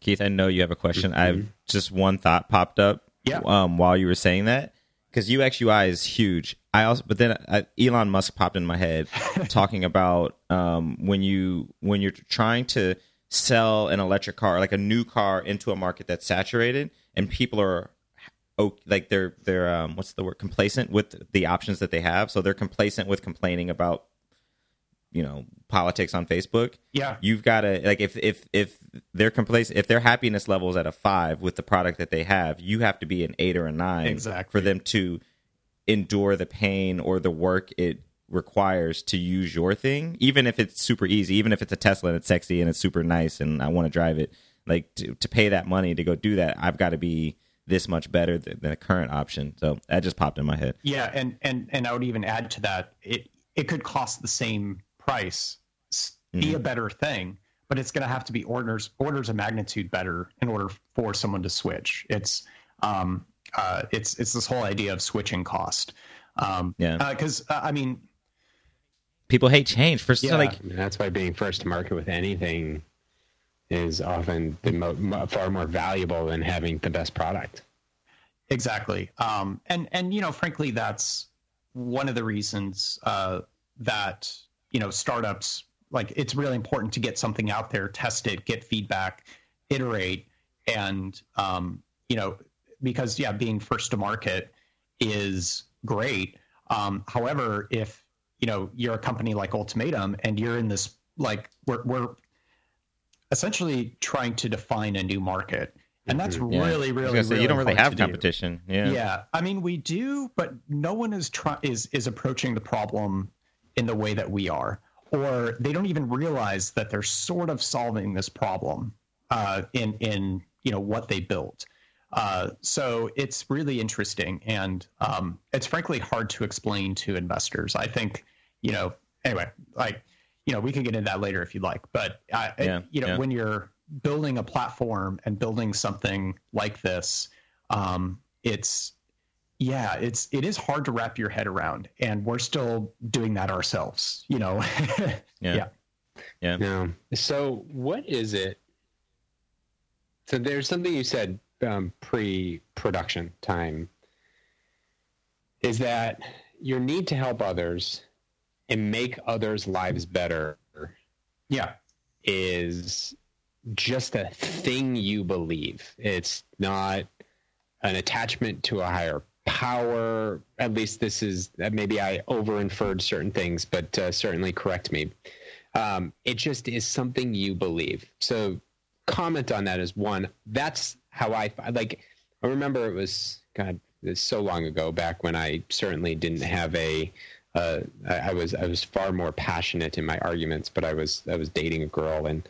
Keith, I know you have a question. Mm-hmm. I've just one thought popped up yeah. um, while you were saying that because UX UI is huge. I also, but then uh, Elon Musk popped in my head talking about um, when you when you're trying to sell an electric car, like a new car, into a market that's saturated, and people are oh, like they're they're um, what's the word complacent with the options that they have. So they're complacent with complaining about you know politics on Facebook. Yeah, you've got to like if if if their complacent if their happiness level is at a five with the product that they have, you have to be an eight or a nine exactly. for them to endure the pain or the work it requires to use your thing, even if it's super easy, even if it's a Tesla and it's sexy and it's super nice and I want to drive it. Like to, to pay that money to go do that, I've got to be this much better than, a current option. So that just popped in my head. Yeah, and and and I would even add to that, it it could cost the same price, be mm-hmm. a better thing, but it's going to have to be orders orders of magnitude better in order for someone to switch. It's um, uh, it's it's this whole idea of switching cost. Um, yeah, because uh, uh, I mean, people hate change. For yeah. like that's why being first to market with anything is often the mo- far more valuable than having the best product. Exactly, um, and and you know, frankly, that's one of the reasons uh, that you know startups like it's really important to get something out there, test it, get feedback, iterate, and um, you know because yeah, being first to market is great. Um, however, if you know you're a company like Ultimatum and you're in this like we're we're essentially trying to define a new market. And that's mm-hmm. yeah. really, really, really. you don't really have competition. Do. Yeah. Yeah. I mean, we do, but no one is try- is is approaching the problem in the way that we are, or they don't even realize that they're sort of solving this problem uh, in in you know what they built. Uh, so it's really interesting, and um, it's frankly hard to explain to investors. I think, you know, anyway, like, you know, we can get into that later if you'd like. But I, yeah, you know, yeah. when you're building a platform and building something like this, um, it's yeah, it's it is hard to wrap your head around, and we're still doing that ourselves. You know, yeah. yeah, yeah. So, what is it? So, there's something you said um, pre-production time is that your need to help others and make others' lives better. Yeah, is just a thing you believe. It's not an attachment to a higher power. At least this is uh, maybe I over inferred certain things, but uh, certainly correct me. Um, it just is something you believe. So comment on that as one. That's how I like. I remember it was God. It's so long ago, back when I certainly didn't have a. Uh, I, I was I was far more passionate in my arguments, but I was I was dating a girl and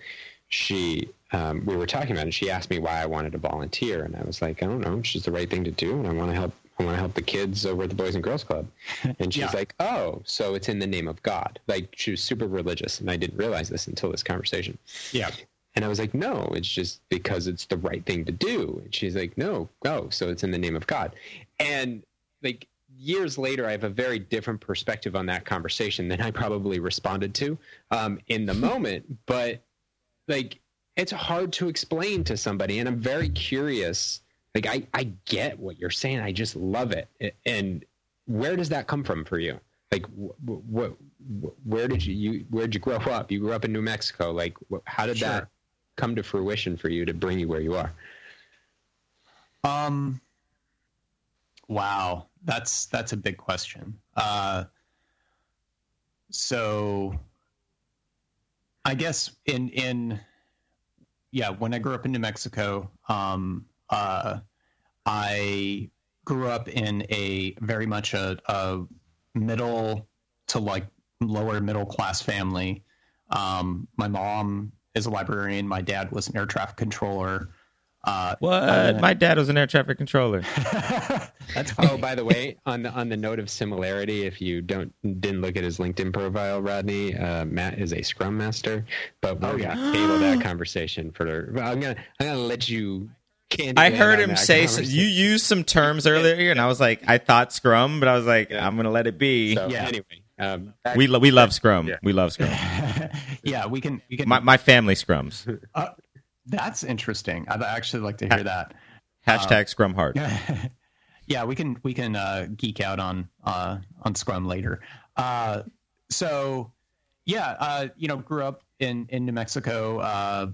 she um, we were talking about it. She asked me why I wanted to volunteer, and I was like, I don't know, it's just the right thing to do, and I want to help. I want to help the kids over at the Boys and Girls Club. And she's Yeah. like, Oh, so it's in the name of God. Like she was super religious, and I didn't realize this until this conversation. Yeah. And I was like, no, it's just because it's the right thing to do. And she's like, no, go. So it's in the name of God. And like years later, I have a very different perspective on that conversation than I probably responded to um, in the moment. But like, it's hard to explain to somebody. And I'm very curious. Like, I, I get what you're saying. I just love it. And where does that come from for you? Like, what, what, where did you, you, where did you grow up? You grew up in New Mexico. Like, wh- how did Sure. that come to fruition for you to bring you where you are? Um. Wow, that's that's a big question. Uh. So, I guess in in yeah, when I grew up in New Mexico, um, uh, I grew up in a very much a, a middle to like lower middle class family. Um, my mom is a librarian. My dad was an air traffic controller. Uh, What? Uh, My dad was an air traffic controller. that's fine. Oh, by the way, on the on the note of similarity, if you don't didn't look at his LinkedIn profile, Rodney, uh, Matt is a Scrum Master. But we're Oh, yeah. gonna table that conversation for. I'm gonna I'm gonna let you. Candy I heard him say some, you used some terms earlier, and I was like, I thought Scrum, but I was like, Yeah. I'm gonna let it be. So Yeah. anyway, um, we lo- we love Scrum. Yeah. We love Scrum. yeah, we can. We can. My my family scrums. uh, that's interesting. I'd actually like to hear that. Hashtag Scrum hard. yeah, we can. We can uh, geek out on uh, on Scrum later. Uh, so, yeah, uh, you know, grew up in in New Mexico uh,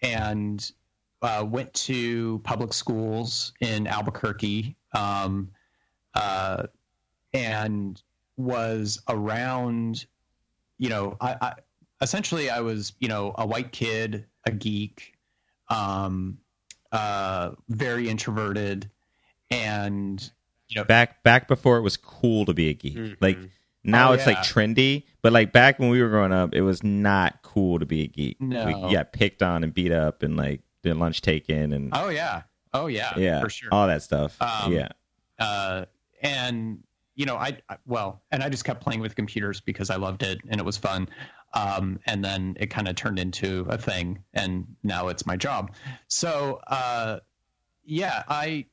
and uh, went to public schools in Albuquerque. Um, uh, and was around, you know, I, I essentially I was, you know, a white kid, a geek, um, uh, very introverted, and you know, Back back before it was cool to be a geek. Mhm. Like now Oh, it's like trendy, but like back when we were growing up, it was not cool to be a geek. No. We got picked on and beat up and like did lunch taken and oh yeah, oh yeah, yeah, for sure. all that stuff. Um, yeah. uh, and you know, I, I well, and I just kept playing with computers because I loved it and it was fun. Um, and then it kind of turned into a thing, and now it's my job. So, uh, yeah, I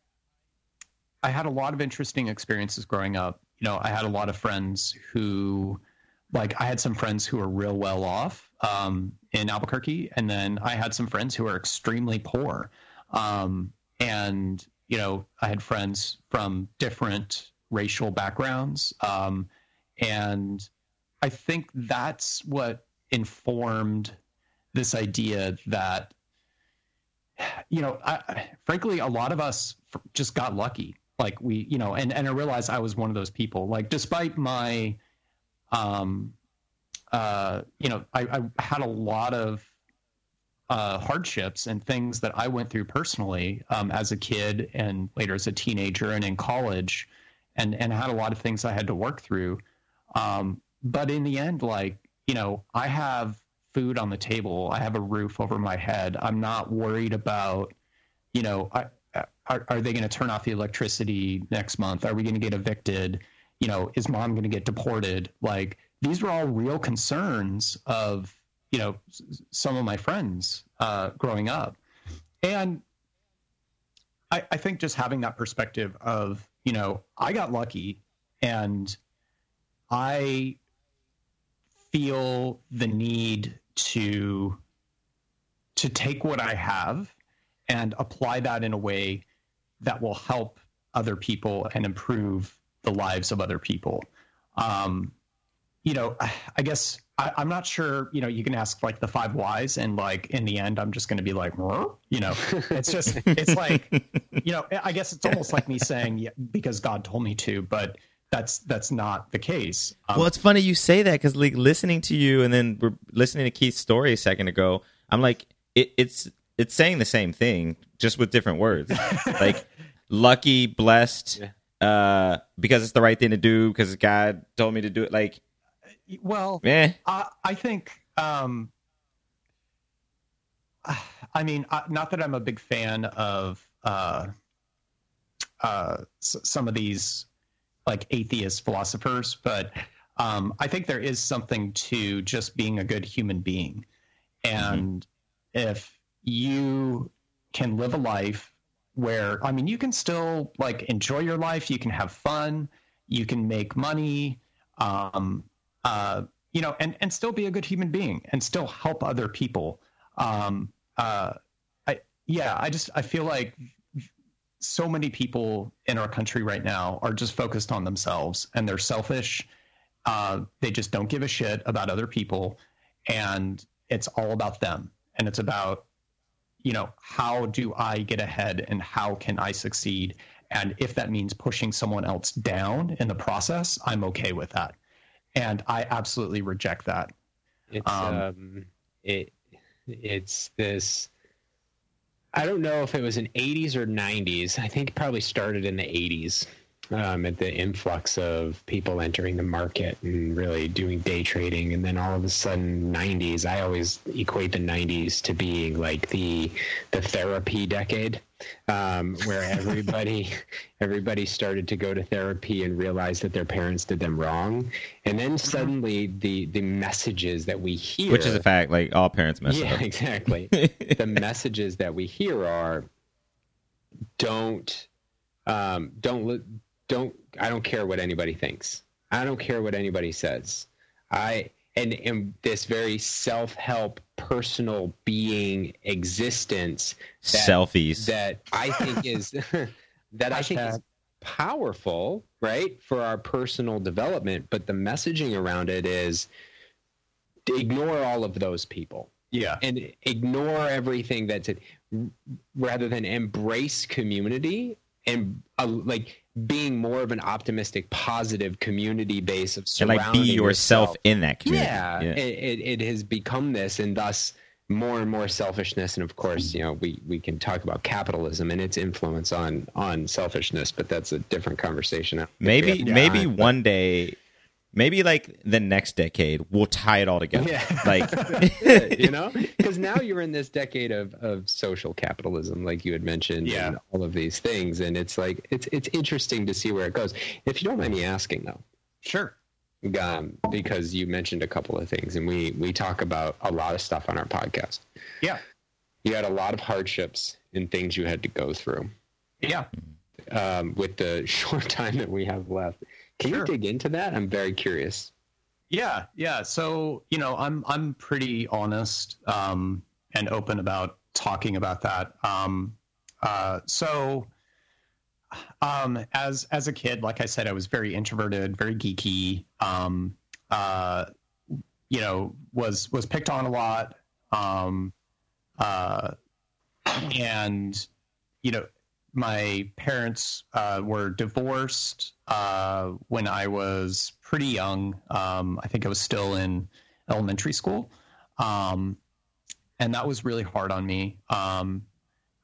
I had a lot of interesting experiences growing up. You know, I had a lot of friends who, like, I had some friends who were real well off um, in Albuquerque, and then I had some friends who were extremely poor. Um, and you know, I had friends from different racial backgrounds, um, and I think that's what informed this idea that you know, I- frankly, a lot of us just got lucky. Like we, you know, and and I realized I was one of those people. Like, despite my, um, uh, you know, I, I had a lot of uh, hardships and things that I went through personally um, as a kid and later as a teenager and in college, and and had a lot of things I had to work through. Um, but in the end, like you know, I have food on the table. I have a roof over my head. I'm not worried about, you know, I, are, are they going to turn off the electricity next month? Are we going to get evicted? You know, is mom going to get deported? Like these were all real concerns of, you know, some of my friends uh, growing up. And I, I think just having that perspective of, you know, I got lucky and I feel the need to to take what I have and apply that in a way that will help other people and improve the lives of other people. Um, you know, I guess I, am not sure. You know, you can ask like the five whys, and like in the end, I'm just going to be like, you know, it's just it's like, you know, I guess it's almost like me saying yeah, because God told me to, but that's that's not the case. Um, well, it's funny you say that because like listening to you, and then we're listening to Keith's story a second ago. I'm like, it, it's it's saying the same thing, just with different words. like lucky, blessed, yeah. uh, because it's the right thing to do, because God told me to do it. Like well, eh. I, I think. Um, I mean, not that I'm a big fan of uh, uh, some of these like atheist philosophers, but um, I think there is something to just being a good human being. And mm-hmm. if you can live a life where, I mean, you can still like enjoy your life, you can have fun, you can make money, um, uh, you know, and and still be a good human being and still help other people. Um, uh, I yeah, I just I feel like so many people in our country right now are just focused on themselves and they're selfish. Uh, they just don't give a shit about other people, and it's all about them. And it's about, you know, how do I get ahead and how can I succeed? And if that means pushing someone else down in the process, I'm okay with that and I absolutely reject that. It's um, um, it it's this. I don't know if it was in 80s or 90s. I think it probably started in the 80s um, at the influx of people entering the market and really doing day trading. And then all of a sudden, 90s, I always equate the 90s to being like the the therapy decade, um, where everybody everybody started to go to therapy and realize that their parents did them wrong. And then mm-hmm. suddenly, the the messages that we hear, which is a fact, like all parents mess yeah, up. exactly. the messages that we hear are don't um, don't don't I don't care what anybody thinks. I don't care what anybody says. I and and this very self-help personal being existence that, selfies that I think is that I think is powerful, right, for our personal development, but the messaging around it is ignore all of those people. Yeah. And ignore everything that's it rather than embrace community and uh, like being more of an optimistic, positive community base of surrounding and like be yourself, in that community. Yeah, yeah. It, it, it has become this, and thus more and more selfishness. And of course, you know, we we can talk about capitalism and its influence on on selfishness, but that's a different conversation. Maybe maybe one day maybe like the next decade we'll tie it all together. Yeah. like you know? Because now you're in this decade of, of social capitalism like you had mentioned yeah. and all of these things and it's like it's it's interesting to see where it goes. If you don't mind me asking though. Sure. Um, because you mentioned a couple of things and we we talk about a lot of stuff on our podcast. Yeah. You had a lot of hardships and things you had to go through. Yeah. Um, with the short time that we have left can sure. you dig into that? I'm very curious. Yeah, yeah. So you know, I'm I'm pretty honest um, and open about talking about that. Um, uh, so um, as as a kid, like I said, I was very introverted, very geeky. Um, uh, you know, was was picked on a lot, um, uh, and you know, my parents uh, were divorced uh, when I was pretty young. Um, I think I was still in elementary school. Um, and that was really hard on me. Um,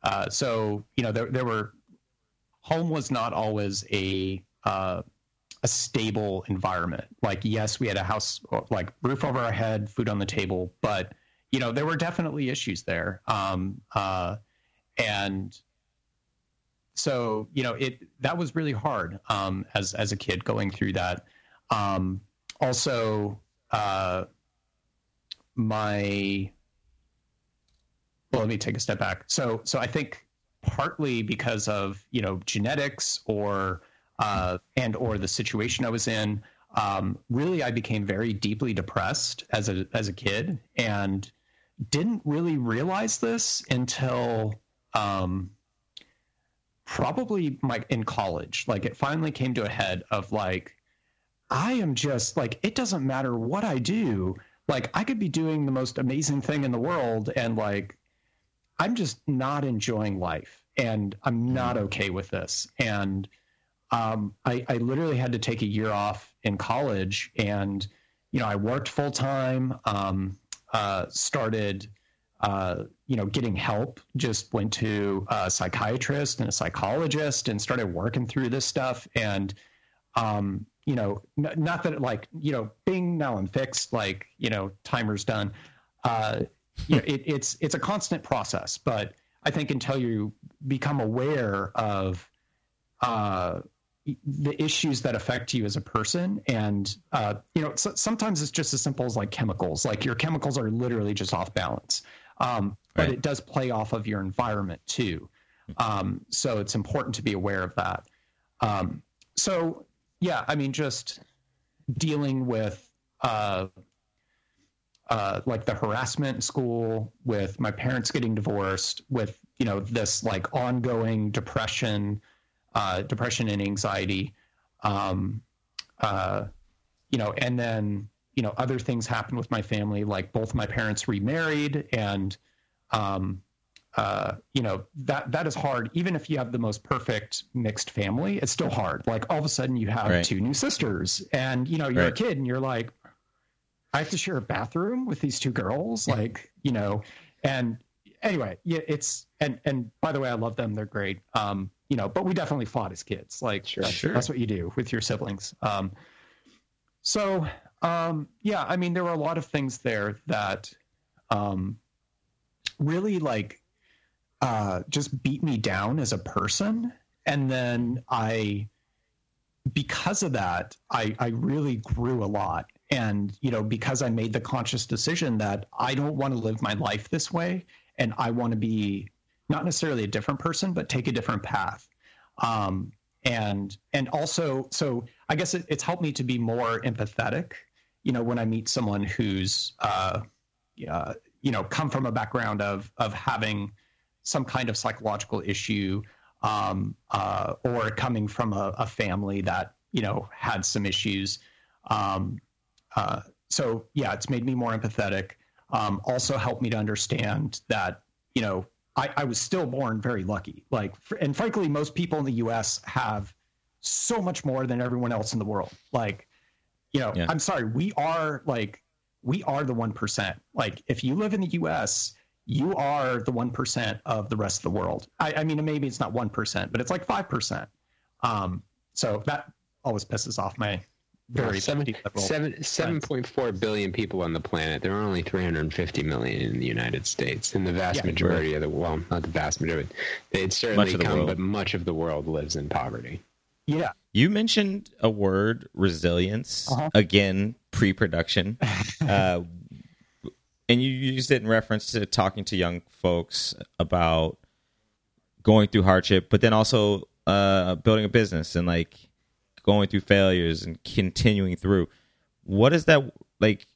uh, so, you know, there, there were, home was not always a, uh, a stable environment. Like, yes, we had a house, like roof over our head, food on the table, but, you know, there were definitely issues there. Um, uh, and so you know it that was really hard um, as as a kid going through that. Um, also, uh, my well, let me take a step back. So so I think partly because of you know genetics or uh, and or the situation I was in. Um, really, I became very deeply depressed as a as a kid, and didn't really realize this until um, probably like in college like it finally came to a head of like i am just like it doesn't matter what i do like I could be doing the most amazing thing in the world and like I'm just not enjoying life and I'm not okay with this. And um, I, I literally had to take a year off in college and, you know, I worked full time, um, uh, started, uh, you know, getting help, just went to a psychiatrist and a psychologist and started working through this stuff. And, um, you know, n- not that it, like, you know, bing, now I'm fixed, like, you know, timer's done. Uh, you know, it, it's it's a constant process, but I think until you become aware of uh, the issues that affect you as a person, and uh, you know, so, sometimes it's just as simple as like chemicals. Like your chemicals are literally just off balance, um, but Right. it does play off of your environment too. Um, so it's important to be aware of that. Um, so yeah, I mean, just dealing with uh, uh, like the harassment in school, with my parents getting divorced, with you know this like ongoing depression, uh, depression and anxiety, um, uh, you know, and then you know other things happened with my family, like both my parents remarried, and um, uh, you know that that is hard. Even if you have the most perfect mixed family, it's still hard. Like all of a sudden you have Right. two new sisters, and you know you're a kid, and you're like, I have to share a bathroom with these two girls, like you know, and anyway, yeah, it's and and by the way, I love them; they're great. Um, you know, but we definitely fought as kids. Like Sure. that's, Sure. that's what you do with your siblings. Um, so um, yeah, I mean, there were a lot of things there that um, really like uh, just beat me down as a person, and then I because of that, I, I really grew a lot. And, you know, because I made the conscious decision that I don't want to live my life this way and I want to be not necessarily a different person, but take a different path. Um, and and also, so I guess it, it's helped me to be more empathetic. You know, when I meet someone who's, uh, uh, you know, come from a background of of having some kind of psychological issue, um, uh, or coming from a, a family that you know had some issues. Um, uh, so yeah, it's made me more empathetic. Um, also helped me to understand that you know I, I was still born very lucky. Like, and frankly, most people in the U.S. have so much more than everyone else in the world. Like, you know, Yeah. I'm sorry, we are like we are the one percent. Like, if you live in the U.S., you are the one percent of the rest of the world. I, I mean, maybe it's not one percent, but it's like five percent. Um, so that always pisses off my very seven, liberal seven, 7.4 billion people on the planet. There are only 350 million in the United States, and the vast Yeah. majority of the well, not the vast majority. It's certainly Much of the come, world. but much of the world lives in poverty. Yeah, You mentioned a word, resilience, Uh-huh. again, pre production. uh, and you used it in reference to talking to young folks about going through hardship, but then also uh, building a business and like going through failures and continuing through. What is that like?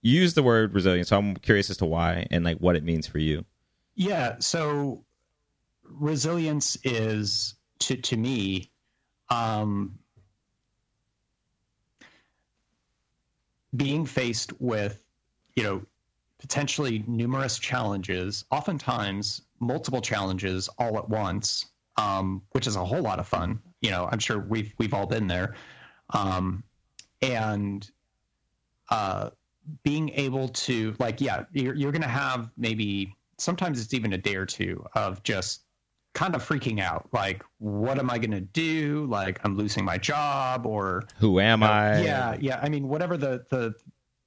You use the word resilience, so I'm curious as to why and like what it means for you. Yeah. So resilience is to to me, um, being faced with, you know, potentially numerous challenges, oftentimes multiple challenges all at once, um, which is a whole lot of fun. You know, I'm sure we've we've all been there, um, and uh, being able to like, yeah, you're you're gonna have maybe sometimes it's even a day or two of just kind of freaking out. Like what am i going to do? Like i'm losing my job or Who am I? yeah yeah. I mean whatever the the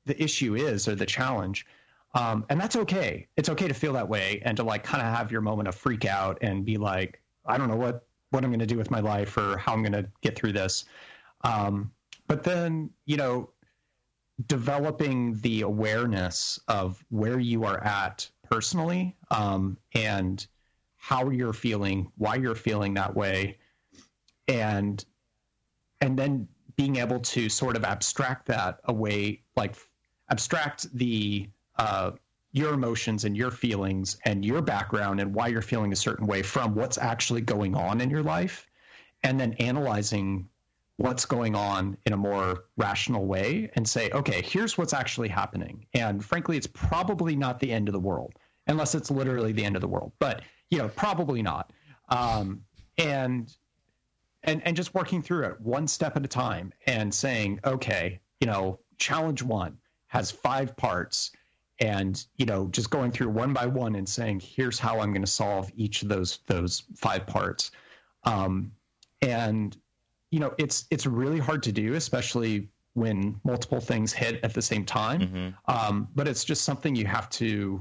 the issue is or the challenge um, and that's okay. It's okay to feel that way and to like kind of have your moment of freak out and be like i don't know what what i'm going to do with my life or how i'm going to get through this. Um, but then you know developing the awareness of where you are at personally um, and how you're feeling why you're feeling that way and and then being able to sort of abstract that away like abstract the uh, your emotions and your feelings and your background and why you're feeling a certain way from what's actually going on in your life and then analyzing what's going on in a more rational way and say, okay, here's what's actually happening. And frankly, it's probably not the end of the world, unless it's literally the end of the world. But you know, probably not. Um, and and and just working through it one step at a time and saying, okay, you know, challenge one has five parts and you know just going through one by one and saying here's how i'm going to solve each of those those five parts um, and you know it's it's really hard to do especially when multiple things hit at the same time Mm-hmm. um, but it's just something you have to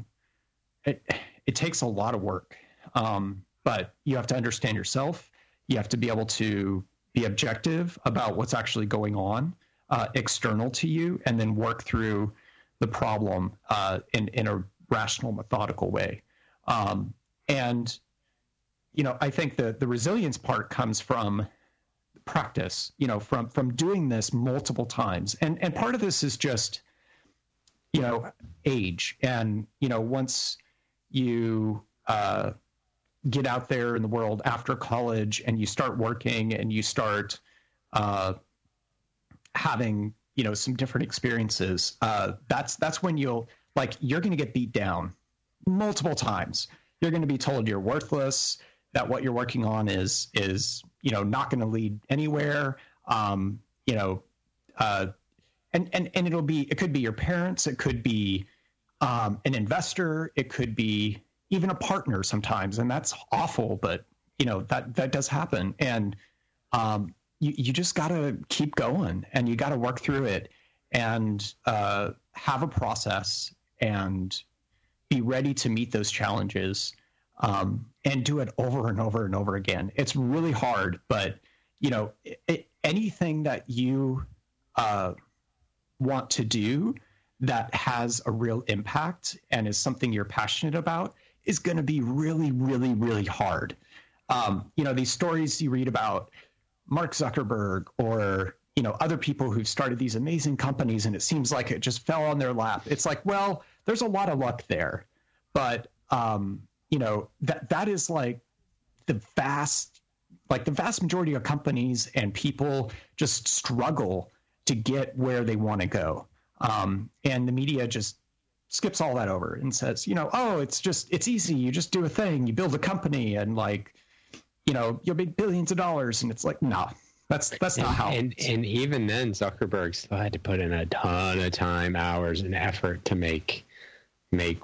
it, it takes a lot of work um, but you have to understand yourself. You have to be able to be objective about what's actually going on uh, external to you and then work through the problem uh, in, in a rational methodical way. Um, and you know i think the the resilience part comes from practice you know from from doing this multiple times. And and part of this is just you know age. And you know once you uh, get out there in the world after college and you start working and you start uh, having you know some different experiences uh, that's that's when you'll like you're going to get beat down multiple times. You're going to be told you're worthless that what you're working on is is you know not going to lead anywhere um, you know uh, and and and it'll be it could be your parents it could be um, an investor it could be even a partner sometimes and that's awful but you know that that does happen and um, you, you just got to keep going and you got to work through it and uh, have a process and be ready to meet those challenges um, and do it over and over and over again. It's really hard, but you know, it, anything that you uh, want to do that has a real impact and is something you're passionate about is going to be really, really, really hard. Um, you know, these stories you read about Mark Zuckerberg or you know other people who've started these amazing companies and it seems like it just fell on their lap. It's like, well, there's a lot of luck there, but um, you know that that is like the vast like the vast majority of companies and people just struggle to get where they want to go um, and the media just skips all that over and says you know oh it's just it's easy. You just do a thing. You build a company and like you know you'll make billions of dollars. And it's like no that's that's and, not how and and even then zuckerberg still had to put in a ton of time hours and effort to make make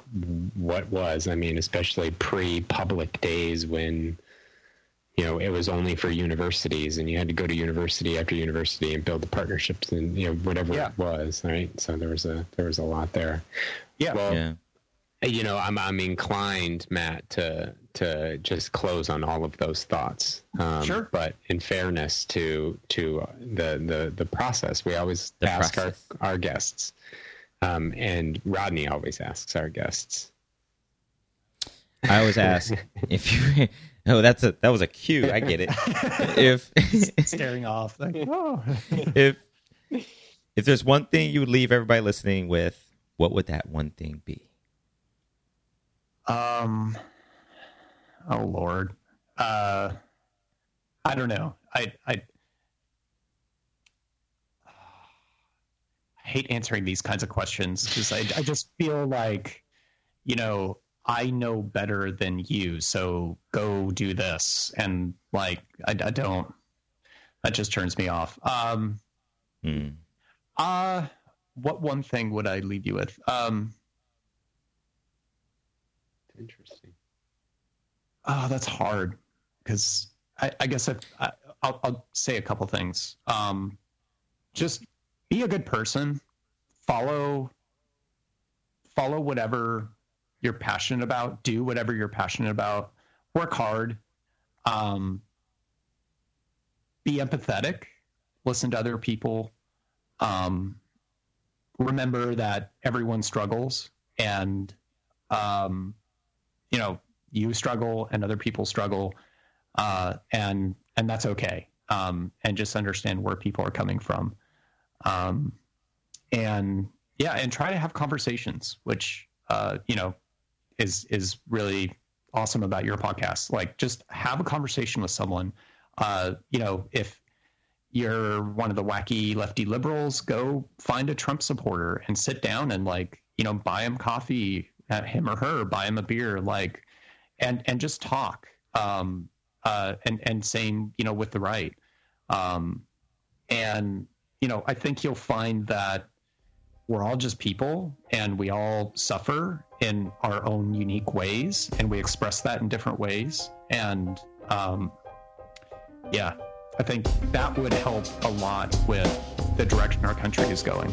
what was. I mean especially pre-public days when you know it was only for universities and you had to go to university after university and build the partnerships and you know whatever Yeah. it was right so there was a there was a lot there yeah well Yeah. you know i'm i'm inclined matt to to just close on all of those thoughts um, Sure. but in fairness to to the the the process we always The ask process. our our guests um, and rodney always asks our guests I always ask if you. Oh, that's a that was a cue. I get it. If staring off like oh if if there's one thing you would leave everybody listening with, what would that one thing be? Um. Oh Lord. Uh. I don't know. I I. I hate answering these kinds of questions because I I just feel like, you know, I know better than you, so go do this, and like I, I don't. That just turns me off. Um. Hmm. Uh. What one thing would I leave you with? Um. interesting Oh, that's hard because I, I guess if, I, I'll, I'll say a couple things. Um, just be a good person. Follow, follow whatever you're passionate about. Do whatever you're passionate about. Work hard. Um, be empathetic. Listen to other people. Um, remember that everyone struggles, and um, you know you struggle and other people struggle uh, and and that's okay um, and just understand where people are coming from um, and yeah and try to have conversations which uh, you know is is really awesome about your podcast like just have a conversation with someone uh, you know if you're one of the wacky lefty liberals, go find a Trump supporter and sit down and like, you know, buy him coffee, at him or her, buy him a beer, like, and and just talk. Um, uh, and and same, you know, with the right. Um, and you know, I think you'll find that we're all just people and we all suffer in our own unique ways and we express that in different ways. And um, yeah i think that would help a lot with the direction our country is going